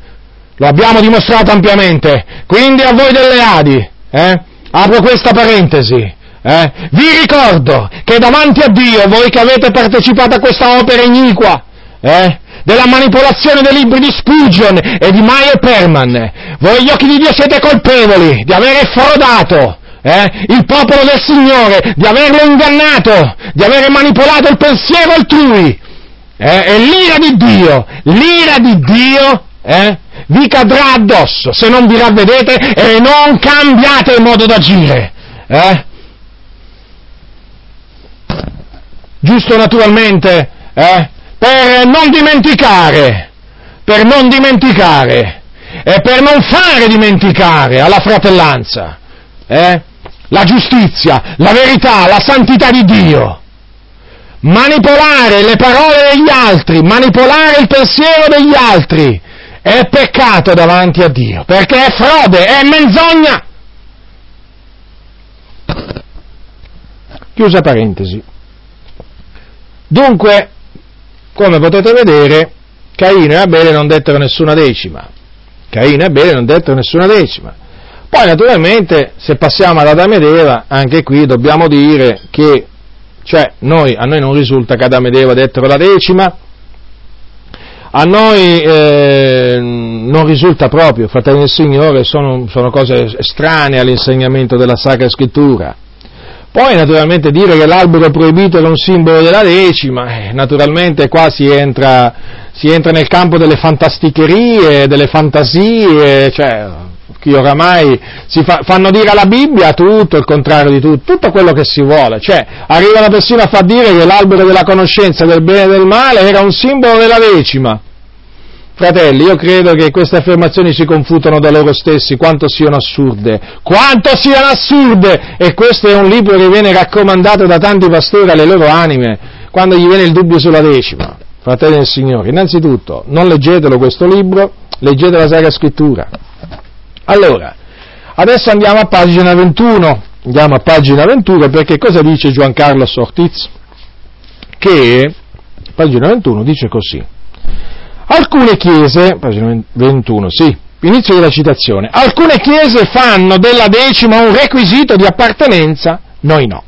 Lo abbiamo dimostrato ampiamente. Quindi a voi delle Adi, eh, apro questa parentesi, eh? Vi ricordo che davanti a Dio, voi che avete partecipato a questa opera iniqua, eh? della manipolazione dei libri di Spurgeon e di Meyer Perman, voi agli occhi di Dio siete colpevoli di avere frodato eh? il popolo del Signore, di averlo ingannato, di aver manipolato il pensiero altrui. Eh? E l'ira di Dio, l'ira di Dio, eh? vi cadrà addosso se non vi ravvedete e non cambiate il modo d'agire. Eh? giusto naturalmente, eh? per non dimenticare, per non dimenticare e per non fare dimenticare alla fratellanza eh? La giustizia, la verità, la santità di Dio. Manipolare le parole degli altri, manipolare il pensiero degli altri è peccato davanti a Dio, perché è frode, è menzogna. Chiusa parentesi. Dunque, come potete vedere, Caino e Abele non dettero nessuna decima. Caino e Abele non dettero nessuna decima. Poi naturalmente, se passiamo ad Adamo ed Eva, anche qui dobbiamo dire che, cioè, noi, a noi non risulta che Adamo ed Eva dettero la decima, a noi eh, non risulta proprio, fratelli del Signore, sono, sono cose strane all'insegnamento della Sacra Scrittura. Poi naturalmente dire che l'albero proibito era un simbolo della decima, eh, naturalmente qua si entra, si entra, nel campo delle fantasticherie, delle fantasie, cioè che oramai fa, fanno dire alla Bibbia tutto il contrario di tutto, tutto quello che si vuole, cioè arrivano persino a far dire che l'albero della conoscenza del bene e del male era un simbolo della decima. Fratelli, io credo che queste affermazioni si confutano da loro stessi, quanto siano assurde, quanto siano assurde! E questo è un libro che viene raccomandato da tanti pastori alle loro anime, quando gli viene il dubbio sulla decima. Fratelli del Signore, innanzitutto, non leggetelo questo libro, leggete la Sacra Scrittura. Allora, adesso andiamo a pagina 21, andiamo a pagina 21 perché cosa dice Giancarlo Ortiz? Che, pagina 21 dice così, Alcune chiese, pagina 21, sì, inizio della citazione, alcune chiese fanno della decima un requisito di appartenenza, noi no.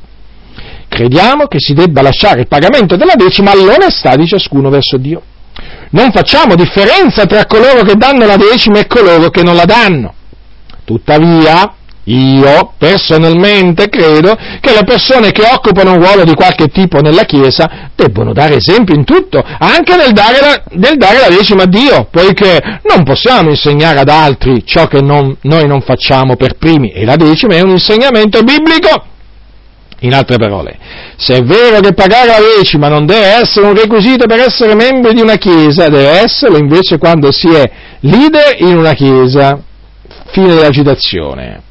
Crediamo che si debba lasciare il pagamento della decima all'onestà di ciascuno verso Dio. Non facciamo differenza tra coloro che danno la decima e coloro che non la danno. Tuttavia, io personalmente credo che le persone che occupano un ruolo di qualche tipo nella Chiesa debbono dare esempio in tutto, anche nel dare la, nel dare la decima a Dio, poiché non possiamo insegnare ad altri ciò che non, noi non facciamo per primi e la decima è un insegnamento biblico. In altre parole, se è vero che pagare la decima non deve essere un requisito per essere membri di una Chiesa, deve esserlo invece quando si è leader in una Chiesa. Fine della citazione.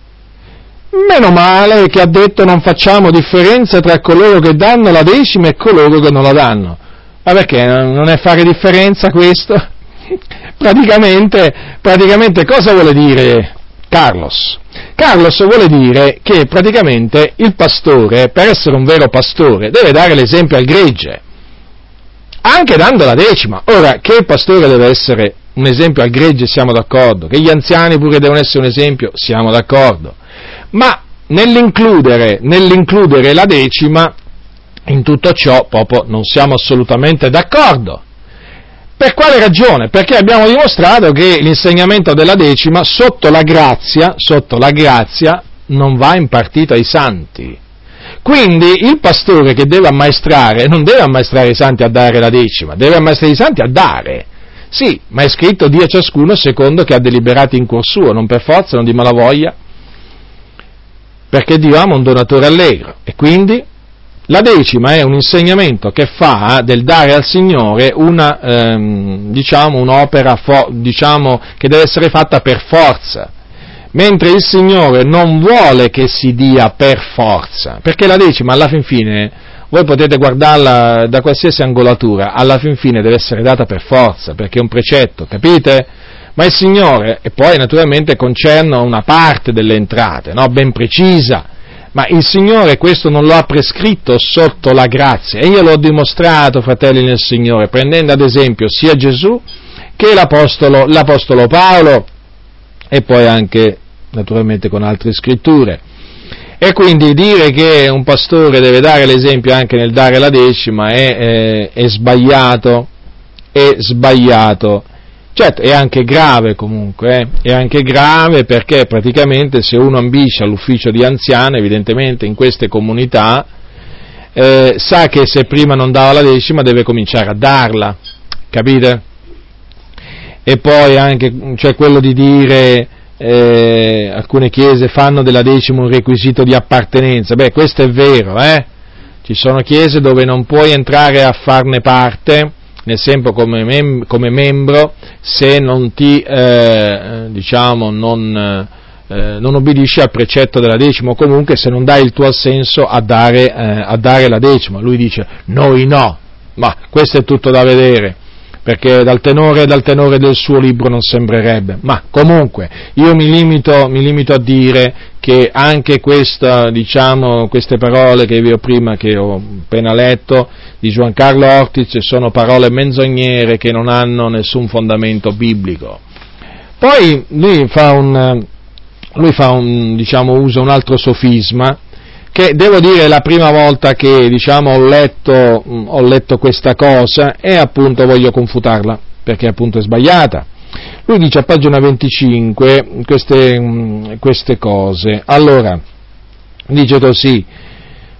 Meno male che ha detto non facciamo differenza tra coloro che danno la decima e coloro che non la danno. Ma perché non è fare differenza questo? praticamente, praticamente cosa vuole dire Carlos? Carlos vuole dire che praticamente il pastore, per essere un vero pastore, deve dare l'esempio al gregge, anche dando la decima. Ora, che il pastore deve essere un esempio al gregge, siamo d'accordo, che gli anziani pure devono essere un esempio, siamo d'accordo ma nell'includere, nell'includere la decima, in tutto ciò proprio non siamo assolutamente d'accordo. Per quale ragione? Perché abbiamo dimostrato che l'insegnamento della decima sotto la grazia, sotto la grazia non va impartito ai santi. Quindi il pastore che deve ammaestrare non deve ammaestrare i santi a dare la decima, deve ammaestrare i santi a dare. Sì, ma è scritto dia ciascuno secondo che ha deliberato in cuor suo, non per forza, non di malavoglia, perché Dio ama un donatore allegro e quindi la decima è un insegnamento che fa del dare al Signore una, ehm, diciamo, un'opera fo- diciamo, che deve essere fatta per forza, mentre il Signore non vuole che si dia per forza, perché la decima alla fin fine, voi potete guardarla da qualsiasi angolatura, alla fin fine deve essere data per forza, perché è un precetto, capite? Ma il Signore, e poi naturalmente concerne una parte delle entrate, no? ben precisa, ma il Signore questo non lo ha prescritto sotto la grazia e io l'ho dimostrato, fratelli nel Signore, prendendo ad esempio sia Gesù che l'Apostolo, l'Apostolo Paolo e poi anche naturalmente con altre scritture. E quindi dire che un pastore deve dare l'esempio anche nel dare la decima è, è, è sbagliato, è sbagliato Certo, è anche grave comunque, eh? è anche grave perché praticamente se uno ambisce all'ufficio di anziano, evidentemente in queste comunità, eh, sa che se prima non dava la decima deve cominciare a darla, capite? E poi anche cioè quello di dire eh, alcune chiese fanno della decima un requisito di appartenenza, beh questo è vero, eh? ci sono chiese dove non puoi entrare a farne parte, nel senso come, mem- come membro se non ti, eh, diciamo, non, eh, non, obbedisci al precetto della decima o comunque se non dai il tuo assenso a dare, eh, a dare la decima. Lui dice noi no, ma questo è tutto da vedere perché dal tenore, dal tenore, del suo libro non sembrerebbe. Ma comunque io mi limito, mi limito a dire che anche questa, diciamo, queste parole che vi ho prima, che ho appena letto, di Giancarlo Ortiz, sono parole menzognere che non hanno nessun fondamento biblico. Poi lui fa un, lui fa un, diciamo, usa un altro sofisma, che devo dire la prima volta che diciamo, ho, letto, ho letto questa cosa e appunto voglio confutarla, perché appunto è sbagliata. Lui dice a pagina 25 queste, queste cose. Allora, dice così,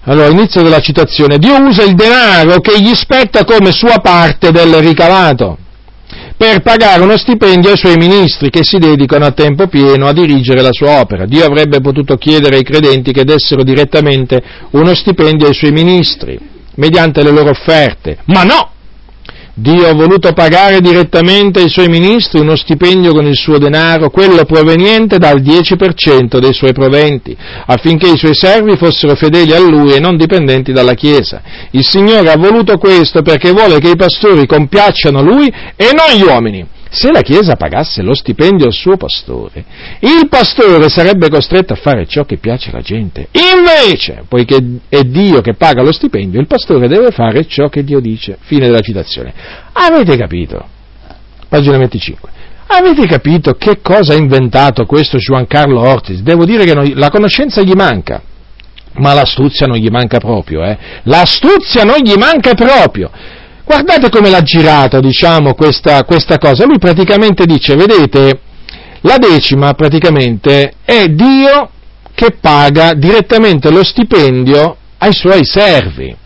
allora, inizio della citazione, Dio usa il denaro che gli spetta come sua parte del ricavato per pagare uno stipendio ai suoi ministri che si dedicano a tempo pieno a dirigere la sua opera. Dio avrebbe potuto chiedere ai credenti che dessero direttamente uno stipendio ai suoi ministri, mediante le loro offerte, ma no! Dio ha voluto pagare direttamente ai suoi ministri uno stipendio con il suo denaro, quello proveniente dal 10% dei suoi proventi, affinché i suoi servi fossero fedeli a lui e non dipendenti dalla Chiesa. Il Signore ha voluto questo perché vuole che i pastori compiacciano lui e non gli uomini. Se la Chiesa pagasse lo stipendio al suo pastore, il pastore sarebbe costretto a fare ciò che piace alla gente. Invece, poiché è Dio che paga lo stipendio, il pastore deve fare ciò che Dio dice. Fine della citazione. Avete capito? Pagina 25. Avete capito che cosa ha inventato questo Giancarlo Ortiz? Devo dire che la conoscenza gli manca, ma l'astuzia non gli manca proprio, eh? L'astuzia non gli manca proprio. Guardate come l'ha girata, diciamo, questa, questa cosa. Lui praticamente dice, vedete, la decima praticamente è Dio che paga direttamente lo stipendio ai suoi servi.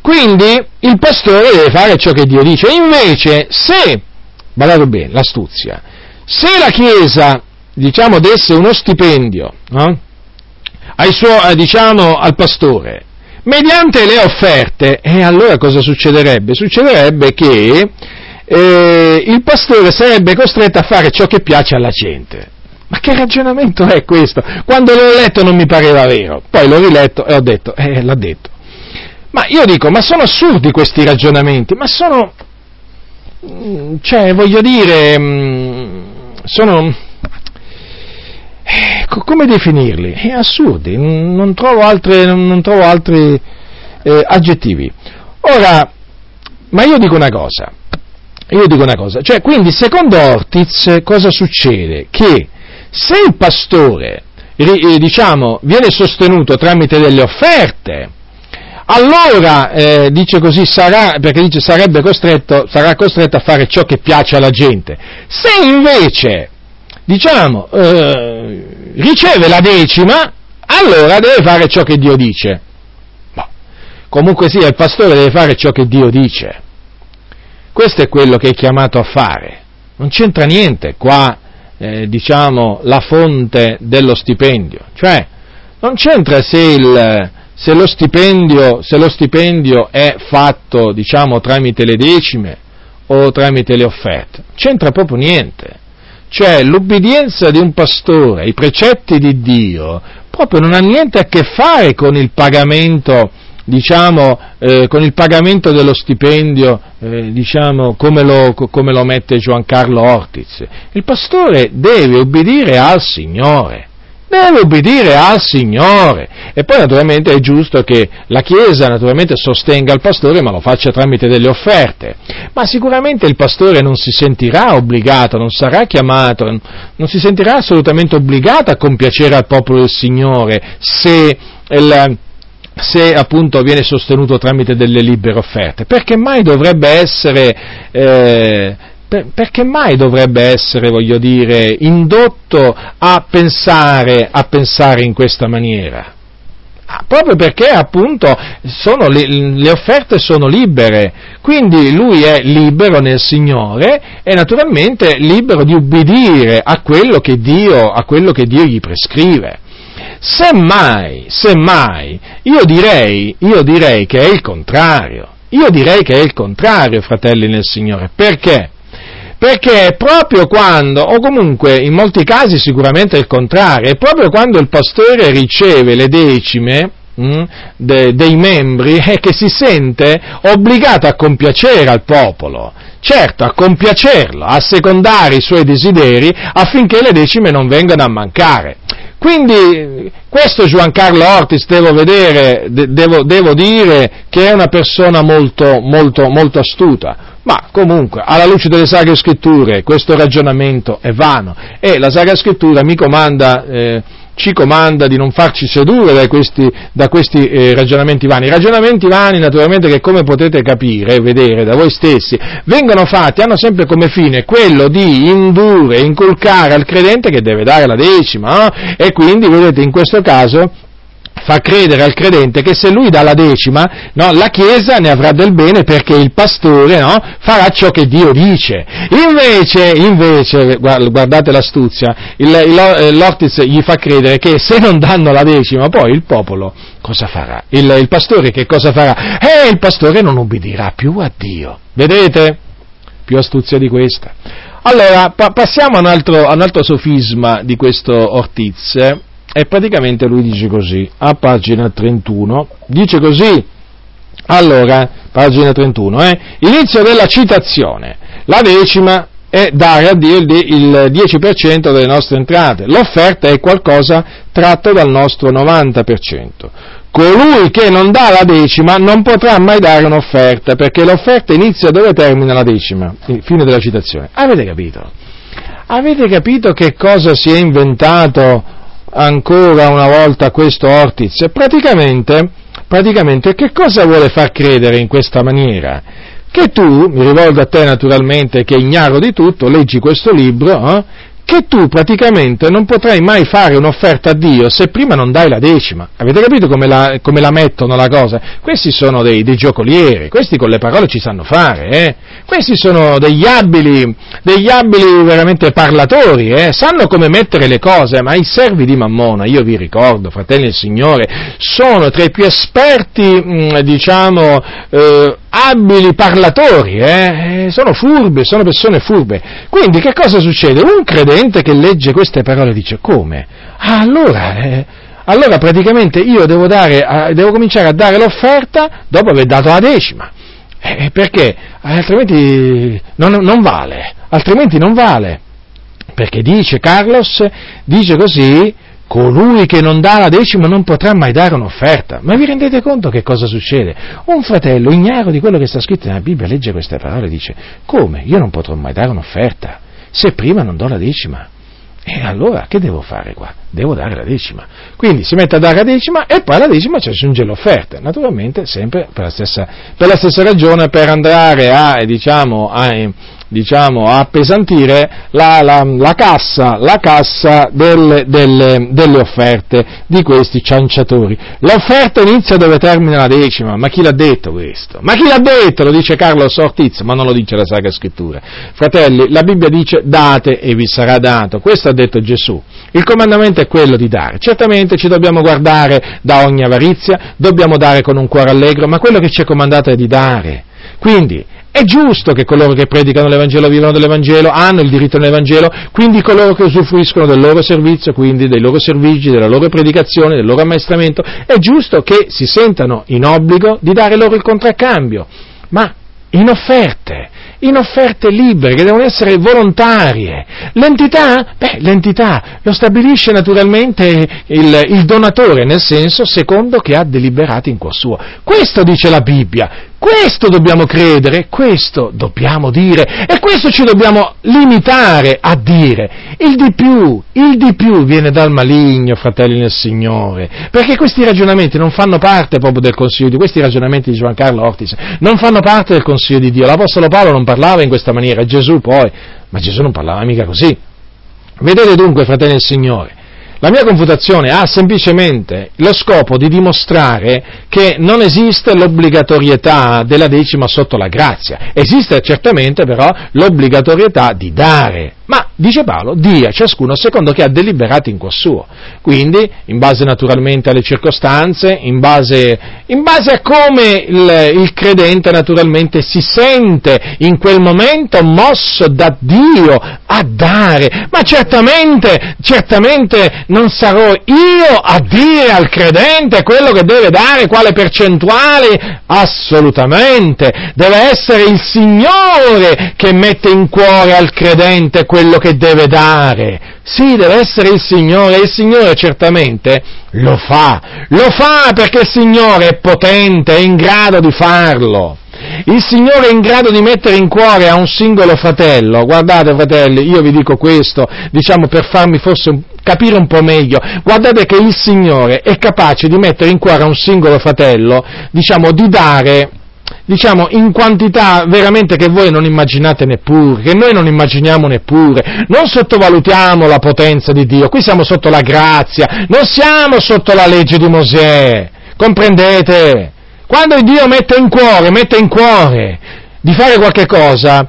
Quindi il pastore deve fare ciò che Dio dice. Invece, se, guardate bene, l'astuzia, se la Chiesa, diciamo, desse uno stipendio no? suo, eh, diciamo, al pastore mediante le offerte, e allora cosa succederebbe? Succederebbe che eh, il pastore sarebbe costretto a fare ciò che piace alla gente. Ma che ragionamento è questo? Quando l'ho letto non mi pareva vero, poi l'ho riletto e ho detto, eh, l'ha detto. Ma io dico, ma sono assurdi questi ragionamenti, ma sono, mm, cioè, voglio dire, mm, sono, eh, come definirli? È assurdi, non trovo, altre, non trovo altri eh, aggettivi. Ora, ma io dico una cosa, io dico una cosa, cioè quindi secondo Ortiz cosa succede? Che se il pastore, eh, diciamo, viene sostenuto tramite delle offerte, allora, eh, dice così, sarà, perché dice sarebbe costretto, sarà costretto a fare ciò che piace alla gente. Se invece diciamo, eh, riceve la decima, allora deve fare ciò che Dio dice. comunque sia, il pastore deve fare ciò che Dio dice. Questo è quello che è chiamato a fare. Non c'entra niente qua, eh, diciamo, la fonte dello stipendio. Cioè, non c'entra se, il, se, lo, stipendio, se lo stipendio è fatto, diciamo, tramite le decime o tramite le offerte. C'entra proprio niente. Cioè, l'ubbidienza di un pastore ai precetti di Dio proprio non ha niente a che fare con il pagamento diciamo, eh, con il pagamento dello stipendio, eh, diciamo, come lo, come lo mette Giancarlo Ortiz. Il pastore deve obbedire al Signore deve obbedire al Signore. E poi naturalmente è giusto che la Chiesa naturalmente sostenga il pastore, ma lo faccia tramite delle offerte. Ma sicuramente il pastore non si sentirà obbligato, non sarà chiamato, non si sentirà assolutamente obbligato a compiacere al popolo del Signore se il se appunto viene sostenuto tramite delle libere offerte. Perché mai dovrebbe essere, eh, per, perché mai dovrebbe essere, voglio dire, indotto a pensare, a pensare in questa maniera? Ah, proprio perché appunto le, le, offerte sono libere, quindi lui è libero nel Signore e naturalmente libero di ubbidire a quello che Dio, quello che Dio gli prescrive. Semmai, semmai, io direi, io direi che è il contrario. Io direi che è il contrario, fratelli nel Signore. Perché? Perché proprio quando, o comunque in molti casi sicuramente è il contrario, è proprio quando il pastore riceve le decime, mm, de, dei membri è che si sente obbligato a compiacere al popolo, certo a compiacerlo, a secondare i suoi desideri affinché le decime non vengano a mancare. Quindi questo Giancarlo Ortis devo, vedere, devo, devo dire che è una persona molto, molto, molto astuta, ma comunque alla luce delle Sacre Scritture questo ragionamento è vano. E la Sacra Scrittura mi comanda... Eh, ci comanda di non farci sedurre da questi, da questi eh, ragionamenti vani. Ragionamenti vani, naturalmente, che come potete capire e vedere da voi stessi, vengono fatti, hanno sempre come fine quello di indurre, inculcare al credente che deve dare la decima, no? e quindi, vedete, in questo caso fa credere al credente che se lui dà la decima, no, la Chiesa ne avrà del bene perché il pastore no, farà ciò che Dio dice. Invece, invece guardate l'astuzia, il, il, eh, l'Ortiz gli fa credere che se non danno la decima poi il popolo cosa farà? Il, il pastore che cosa farà? Eh, il pastore non ubbidirà più a Dio. Vedete? Più astuzia di questa. Allora, pa- passiamo a un, altro, a un altro sofisma di questo Ortiz e praticamente lui dice così, a pagina 31, dice così, allora, pagina 31, eh, inizio della citazione, la decima è dare a Dio il 10% delle nostre entrate, l'offerta è qualcosa tratto dal nostro 90%. Colui che non dà la decima non potrà mai dare un'offerta, perché l'offerta inizia dove termina la decima, fine della citazione. Avete capito? Avete capito che cosa si è inventato ancora una volta questo Ortiz. Praticamente, praticamente che cosa vuole far credere in questa maniera? Che tu, mi rivolgo a te naturalmente che è ignaro di tutto, leggi questo libro, eh, che tu praticamente non potrai mai fare un'offerta a Dio se prima non dai la decima. Avete capito come la, come la mettono la cosa? Questi sono dei, dei, giocolieri, questi con le parole ci sanno fare, eh? questi sono degli abili, degli abili veramente parlatori, eh? sanno come mettere le cose, ma i servi di Mammona, io vi ricordo, fratelli del Signore, sono tra i più esperti, diciamo, eh, abili parlatori, eh? sono furbe, sono persone furbe. Quindi che cosa succede? Un credente che legge queste parole dice come? Ah, allora, eh, allora praticamente io devo, dare, devo, cominciare a dare l'offerta dopo aver dato la decima. Eh, perché? Altrimenti non, non vale, altrimenti non vale. Perché dice Carlos, dice così, colui che non dà la decima non potrà mai dare un'offerta. Ma vi rendete conto che cosa succede? Un fratello ignaro di quello che sta scritto nella Bibbia legge queste parole e dice, come? Io non potrò mai dare un'offerta se prima non do la decima. E allora che devo fare qua? Devo dare la decima. Quindi si mette a dare la decima e poi alla decima ci aggiunge l'offerta. Naturalmente sempre per la stessa, per la stessa ragione, per andare a, diciamo, a, diciamo, a appesantire la, la, la cassa, la cassa delle, delle, delle, offerte di questi cianciatori. L'offerta inizia dove termina la decima, ma chi l'ha detto questo? Ma chi l'ha detto? Lo dice Carlo Ortiz, ma non lo dice la Sacra Scrittura. Fratelli, la Bibbia dice date e vi sarà dato, questo ha detto Gesù. Il comandamento è quello di dare. Certamente ci dobbiamo guardare da ogni avarizia, dobbiamo dare con un cuore allegro, ma quello che ci è comandato è di dare. Quindi è giusto che coloro che predicano l'Evangelo vivano dell'Evangelo, hanno il diritto nell'Evangelo, quindi coloro che usufruiscono del loro servizio, quindi dei loro servigi, della loro predicazione, del loro ammaestramento, è giusto che si sentano in obbligo di dare loro il contraccambio, ma in offerte, in offerte libere, che devono essere volontarie. L'entità? Beh, l'entità lo stabilisce naturalmente il, il donatore, nel senso secondo che ha deliberato in cuor suo. Questo dice la Bibbia. Questo dobbiamo credere, questo dobbiamo dire e questo ci dobbiamo limitare a dire. Il di più, il di più viene dal maligno, fratelli nel Signore, perché questi ragionamenti non fanno parte proprio del Consiglio di questi ragionamenti di Giancarlo Ortis, non fanno parte del Consiglio di Dio. L'Apostolo Paolo non parlava in questa maniera, Gesù poi, ma Gesù non parlava mica così. Vedete dunque, fratelli nel Signore, la mia confutazione ha semplicemente lo scopo di dimostrare che non esiste l'obbligatorietà della decima sotto la grazia, esiste certamente però l'obbligatorietà di dare. Ma, dice Paolo, dia ciascuno secondo che ha deliberato in cuor suo. Quindi, in base naturalmente alle circostanze, in base, in base a come il, il, credente naturalmente si sente in quel momento mosso da Dio a dare. Ma certamente, certamente non sarò io a dire al credente quello che deve dare, quale percentuale. Assolutamente. Deve essere il Signore che mette in cuore al credente quello quello che deve dare. Sì, deve essere il Signore e il Signore certamente lo fa. Lo fa perché il Signore è potente, è in grado di farlo. Il Signore è in grado di mettere in cuore a un singolo fratello. Guardate fratelli, io vi dico questo, diciamo per farmi forse capire un po' meglio. Guardate che il Signore è capace di mettere in cuore a un singolo fratello, diciamo, di dare diciamo, in quantità veramente che voi non immaginate neppure, che noi non immaginiamo neppure. Non sottovalutiamo la potenza di Dio, qui siamo sotto la grazia, non siamo sotto la legge di Mosè, comprendete? Quando Dio mette in cuore, mette in cuore di fare qualche cosa,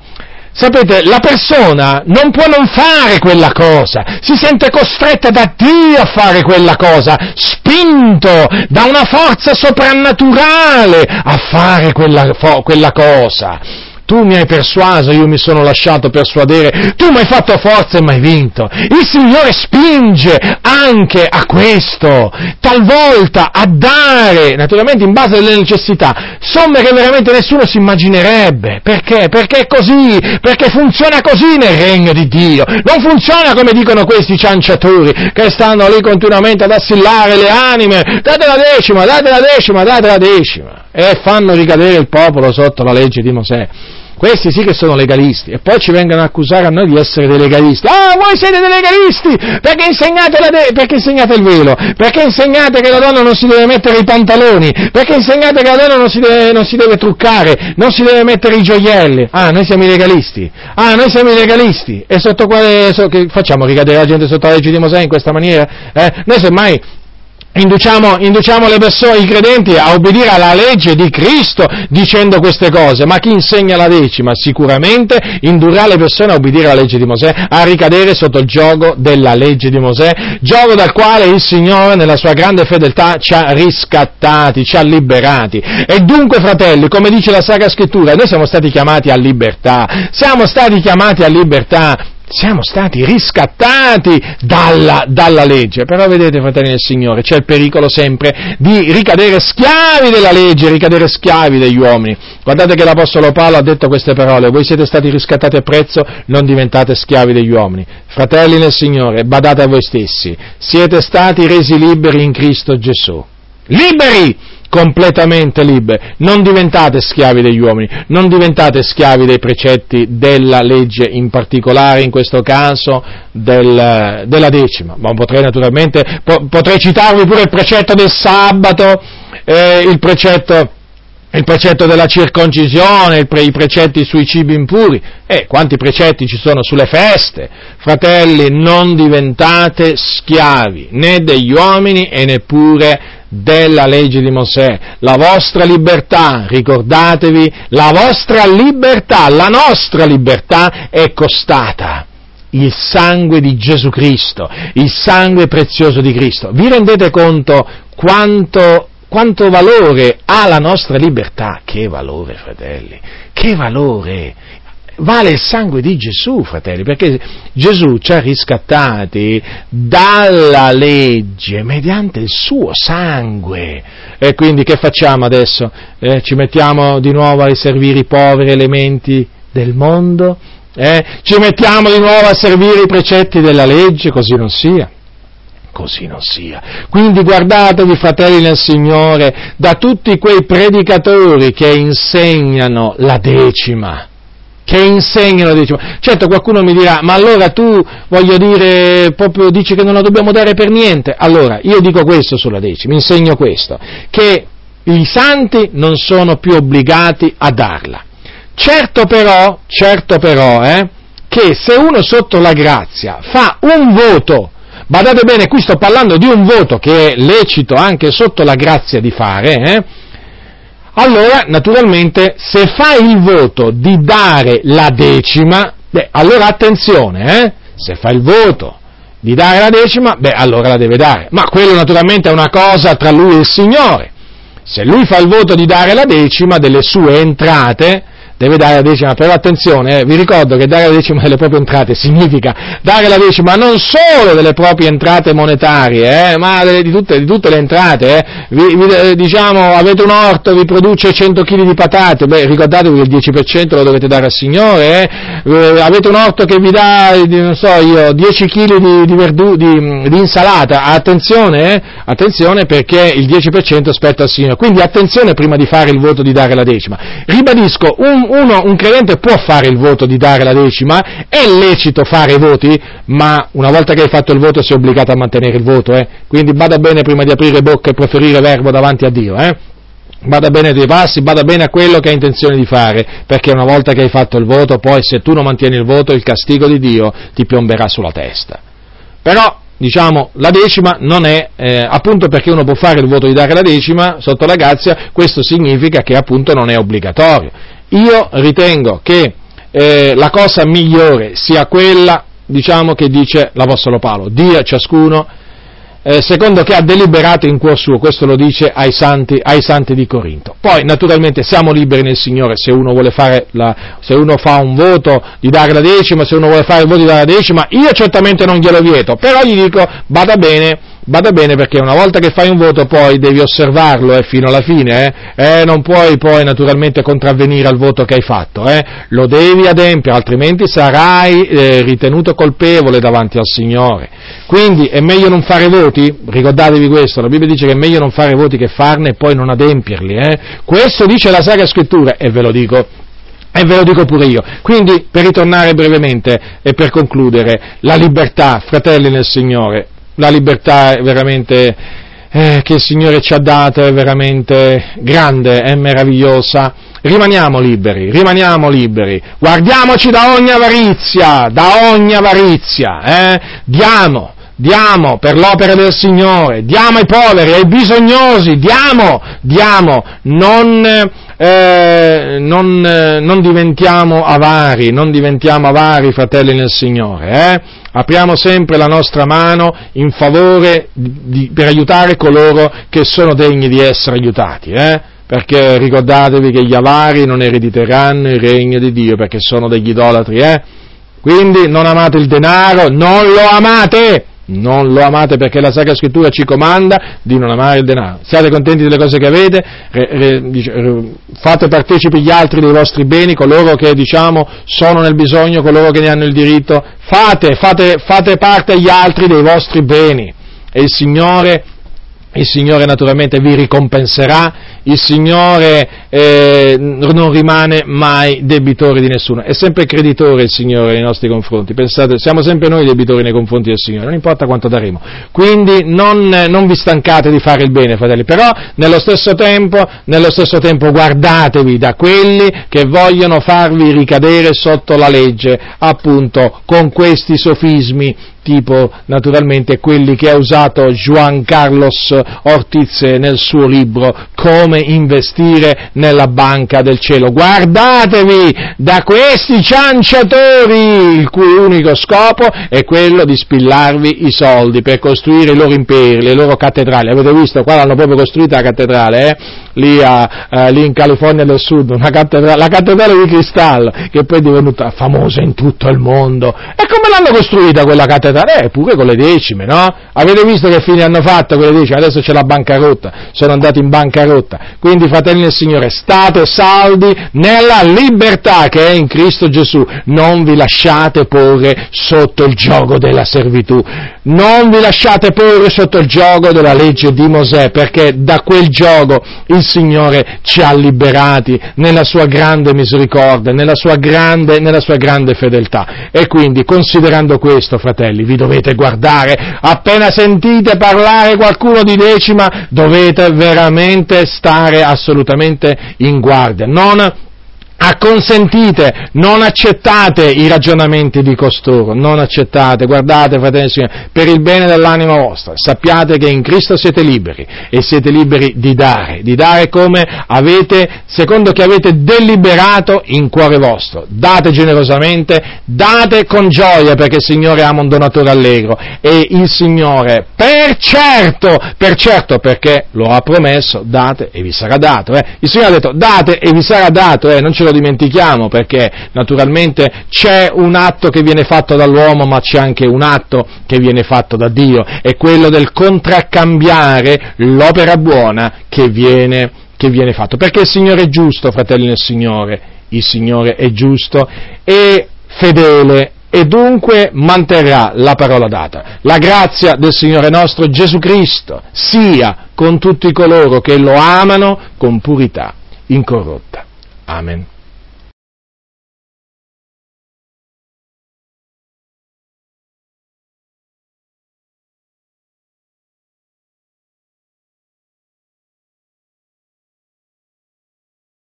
Sapete, la persona non può non fare quella cosa, si sente costretta da Dio a fare quella cosa, spinto da una forza soprannaturale a fare quella, quella cosa tu mi hai persuaso, io mi sono lasciato persuadere, tu mi hai fatto forza e mi hai vinto. Il Signore spinge anche a questo, talvolta a dare, naturalmente in base alle necessità, somme che veramente nessuno si immaginerebbe. Perché? Perché è così, perché funziona così nel regno di Dio. Non funziona come dicono questi cianciatori che stanno lì continuamente ad assillare le anime, date la decima, date la decima, date la decima, e fanno ricadere il popolo sotto la legge di Mosè. Questi sì che sono legalisti e poi ci vengono a accusare a noi di essere dei legalisti. Ah, voi siete dei legalisti perché insegnate, de- perché insegnate il velo, perché insegnate che la donna non si deve mettere i pantaloni, perché insegnate che la donna non si deve, non si deve truccare, non si deve mettere i gioielli. Ah, noi siamo i legalisti. Ah, noi siamo i legalisti. E sotto quale so, facciamo ricadere la gente sotto la legge di Mosè in questa maniera? Eh? Noi semmai Induciamo, induciamo, le persone, i credenti, a obbedire alla legge di Cristo dicendo queste cose, ma chi insegna la decima sicuramente indurrà le persone a obbedire alla legge di Mosè, a ricadere sotto il gioco della legge di Mosè, gioco dal quale il Signore nella sua grande fedeltà ci ha riscattati, ci ha liberati. E dunque, fratelli, come dice la Sacra Scrittura, noi siamo stati chiamati a libertà, siamo stati chiamati a libertà, siamo stati riscattati dalla, dalla, legge, però vedete fratelli del Signore, c'è il pericolo sempre di ricadere schiavi della legge, ricadere schiavi degli uomini. Guardate che l'Apostolo Paolo ha detto queste parole, voi siete stati riscattati a prezzo, non diventate schiavi degli uomini. Fratelli nel Signore, badate a voi stessi, siete stati resi liberi in Cristo Gesù. Liberi! Completamente liberi, non diventate schiavi degli uomini, non diventate schiavi dei precetti della legge, in particolare in questo caso del, della decima, ma potrei naturalmente, po- potrei citarvi pure il precetto del sabato, eh, il precetto il precetto della circoncisione, pre- i precetti sui cibi impuri, e quanti precetti ci sono sulle feste. Fratelli, non diventate schiavi né degli uomini e neppure della legge di Mosè. La vostra libertà, ricordatevi, la vostra libertà, la nostra libertà è costata il sangue di Gesù Cristo, il sangue prezioso di Cristo. Vi rendete conto quanto quanto valore ha la nostra libertà. Che valore, fratelli, che valore. Vale il sangue di Gesù, fratelli, perché Gesù ci ha riscattati dalla legge mediante il suo sangue. E quindi che facciamo adesso? Eh, ci mettiamo di nuovo a riservire i poveri elementi del mondo? Eh? Ci mettiamo di nuovo a servire i precetti della legge? Così non sia così non sia. Quindi guardatevi, fratelli nel Signore, da tutti quei predicatori che insegnano la decima. Che insegnano la decima. Certo, qualcuno mi dirà, ma allora tu, voglio dire, proprio dici che non la dobbiamo dare per niente. Allora, io dico questo sulla decima, insegno questo, che i santi non sono più obbligati a darla. Certo però, certo però, eh, che se uno sotto la grazia fa un voto Badate bene, qui sto parlando di un voto che è lecito anche sotto la grazia di fare, eh? Allora naturalmente se fai il voto di dare la decima, beh, allora attenzione, eh? se fai il voto di dare la decima, beh, allora la deve dare. Ma quello naturalmente è una cosa tra lui e il Signore. Se lui fa il voto di dare la decima delle sue entrate, deve dare la decima, però attenzione, eh, vi ricordo che dare la decima delle proprie entrate significa dare la decima non solo delle proprie entrate monetarie, eh, ma di, tutte, di, tutte, le entrate. Eh. Vi, vi, eh, diciamo, avete un orto, vi produce 100 kg di patate, beh, ricordatevi che il 10% lo dovete dare al Signore, eh. eh. avete un orto che vi dà, non so io, 10 kg di, di, verdu, di insalata, attenzione, attenzione perché il 10% spetta al Signore. Quindi attenzione prima di fare il voto di dare la decima. Ribadisco, un, uno, un credente può fare il voto di dare la decima, è lecito fare i voti, ma una volta che hai fatto il voto sei obbligato a mantenere il voto, eh? quindi bada bene prima di aprire bocca e proferire verbo davanti a Dio. Eh? Bada bene ai tuoi passi, bada bene a quello che hai intenzione di fare, perché una volta che hai fatto il voto, poi se tu non mantieni il voto, il castigo di Dio ti piomberà sulla testa. Però diciamo, la decima non è, eh, appunto perché uno può fare il voto di dare la decima sotto la grazia, questo significa che appunto non è obbligatorio. Io ritengo che eh, la cosa migliore sia quella, diciamo, che dice l'Apostolo Paolo, dia a ciascuno eh, secondo che ha deliberato in cuor suo, questo lo dice ai santi, ai santi, di Corinto. Poi naturalmente siamo liberi nel Signore. Se uno, la, se uno fa un voto di dare la decima, se uno vuole fare il voto di dare la decima, io certamente non glielo vieto, però gli dico vada bene Bada bene perché una volta che fai un voto poi devi osservarlo eh, fino alla fine, eh? Eh, non puoi poi naturalmente contravvenire al voto che hai fatto, eh? lo devi adempiere, altrimenti sarai eh, ritenuto colpevole davanti al Signore. Quindi è meglio non fare voti, ricordatevi questo, la Bibbia dice che è meglio non fare voti che farne e poi non adempierli. Eh? Questo dice la Sacra Scrittura e ve lo dico e ve lo dico pure io. Quindi, per ritornare brevemente e per concludere, la libertà, fratelli nel Signore, la libertà è veramente, eh, che il Signore ci ha dato è veramente grande, è meravigliosa. Rimaniamo liberi, rimaniamo liberi, guardiamoci da ogni avarizia, da ogni avarizia, eh? diamo, diamo per l'opera del Signore, diamo ai poveri, ai bisognosi, diamo, diamo, non, eh, non, non diventiamo avari, non diventiamo avari, fratelli nel Signore, eh? Apriamo sempre la nostra mano in favore di, per aiutare coloro che sono degni di essere aiutati, eh? perché ricordatevi che gli avari non erediteranno il regno di Dio perché sono degli idolatri, eh? quindi non amate il denaro, non lo amate, non lo amate perché la Sacra Scrittura ci comanda di non amare il denaro. Siate contenti delle cose che avete, re, re, dice, fate partecipi gli altri dei vostri beni, coloro che diciamo sono nel bisogno, coloro che ne hanno il diritto, fate, fate, fate parte agli altri dei vostri beni e il Signore il Signore naturalmente vi ricompenserà, il Signore eh, non rimane mai debitore di nessuno, è sempre creditore il Signore nei nostri confronti, pensate, siamo sempre noi debitori nei confronti del Signore, non importa quanto daremo. Quindi non, non vi stancate di fare il bene, fratelli, però nello stesso, tempo, nello stesso tempo guardatevi da quelli che vogliono farvi ricadere sotto la legge, appunto con questi sofismi tipo naturalmente quelli che ha usato Juan Carlos Ortiz nel suo libro Come investire nella banca del cielo. Guardatevi da questi cianciatori, il cui unico scopo è quello di spillarvi i soldi per costruire i loro imperi, le loro cattedrali. Avete visto? Qua l'hanno proprio costruita la cattedrale, eh? lì, a, uh, lì, in California del Sud, cattedrale, la cattedrale di cristallo, che poi è divenuta famosa in tutto il mondo. E come l'hanno costruita quella cattedrale? Eh, pure con le decime, no? Avete visto che fine hanno fatto con le decime? Adesso c'è la bancarotta, sono andati in bancarotta. Quindi, fratelli del Signore, state saldi nella libertà che è in Cristo Gesù. Non vi lasciate porre sotto il gioco della servitù. Non vi lasciate porre sotto il gioco della legge di Mosè, perché da quel gioco il Signore ci ha liberati nella sua grande misericordia, nella sua grande, nella sua grande fedeltà. E quindi, considerando questo, fratelli, vi dovete guardare, appena sentite parlare qualcuno di decima, dovete veramente stare assolutamente in guardia. Non acconsentite, non accettate i ragionamenti di costoro, non accettate, guardate fratelli signori, per il bene dell'anima vostra, sappiate che in Cristo siete liberi e siete liberi di dare, di dare come avete, secondo che avete deliberato in cuore vostro, date generosamente, date con gioia perché il Signore ama un donatore allegro e il Signore, per certo, per certo perché lo ha promesso, date e vi sarà dato, eh? il Signore ha detto date e vi sarà dato, eh? non ce lo lo dimentichiamo perché naturalmente c'è un atto che viene fatto dall'uomo ma c'è anche un atto che viene fatto da Dio, è quello del contraccambiare l'opera buona che viene, che viene fatto. Perché il Signore è giusto, fratelli nel Signore, il Signore è giusto e fedele e dunque manterrà la parola data. La grazia del Signore nostro Gesù Cristo sia con tutti coloro che lo amano con purità incorrotta. Amen.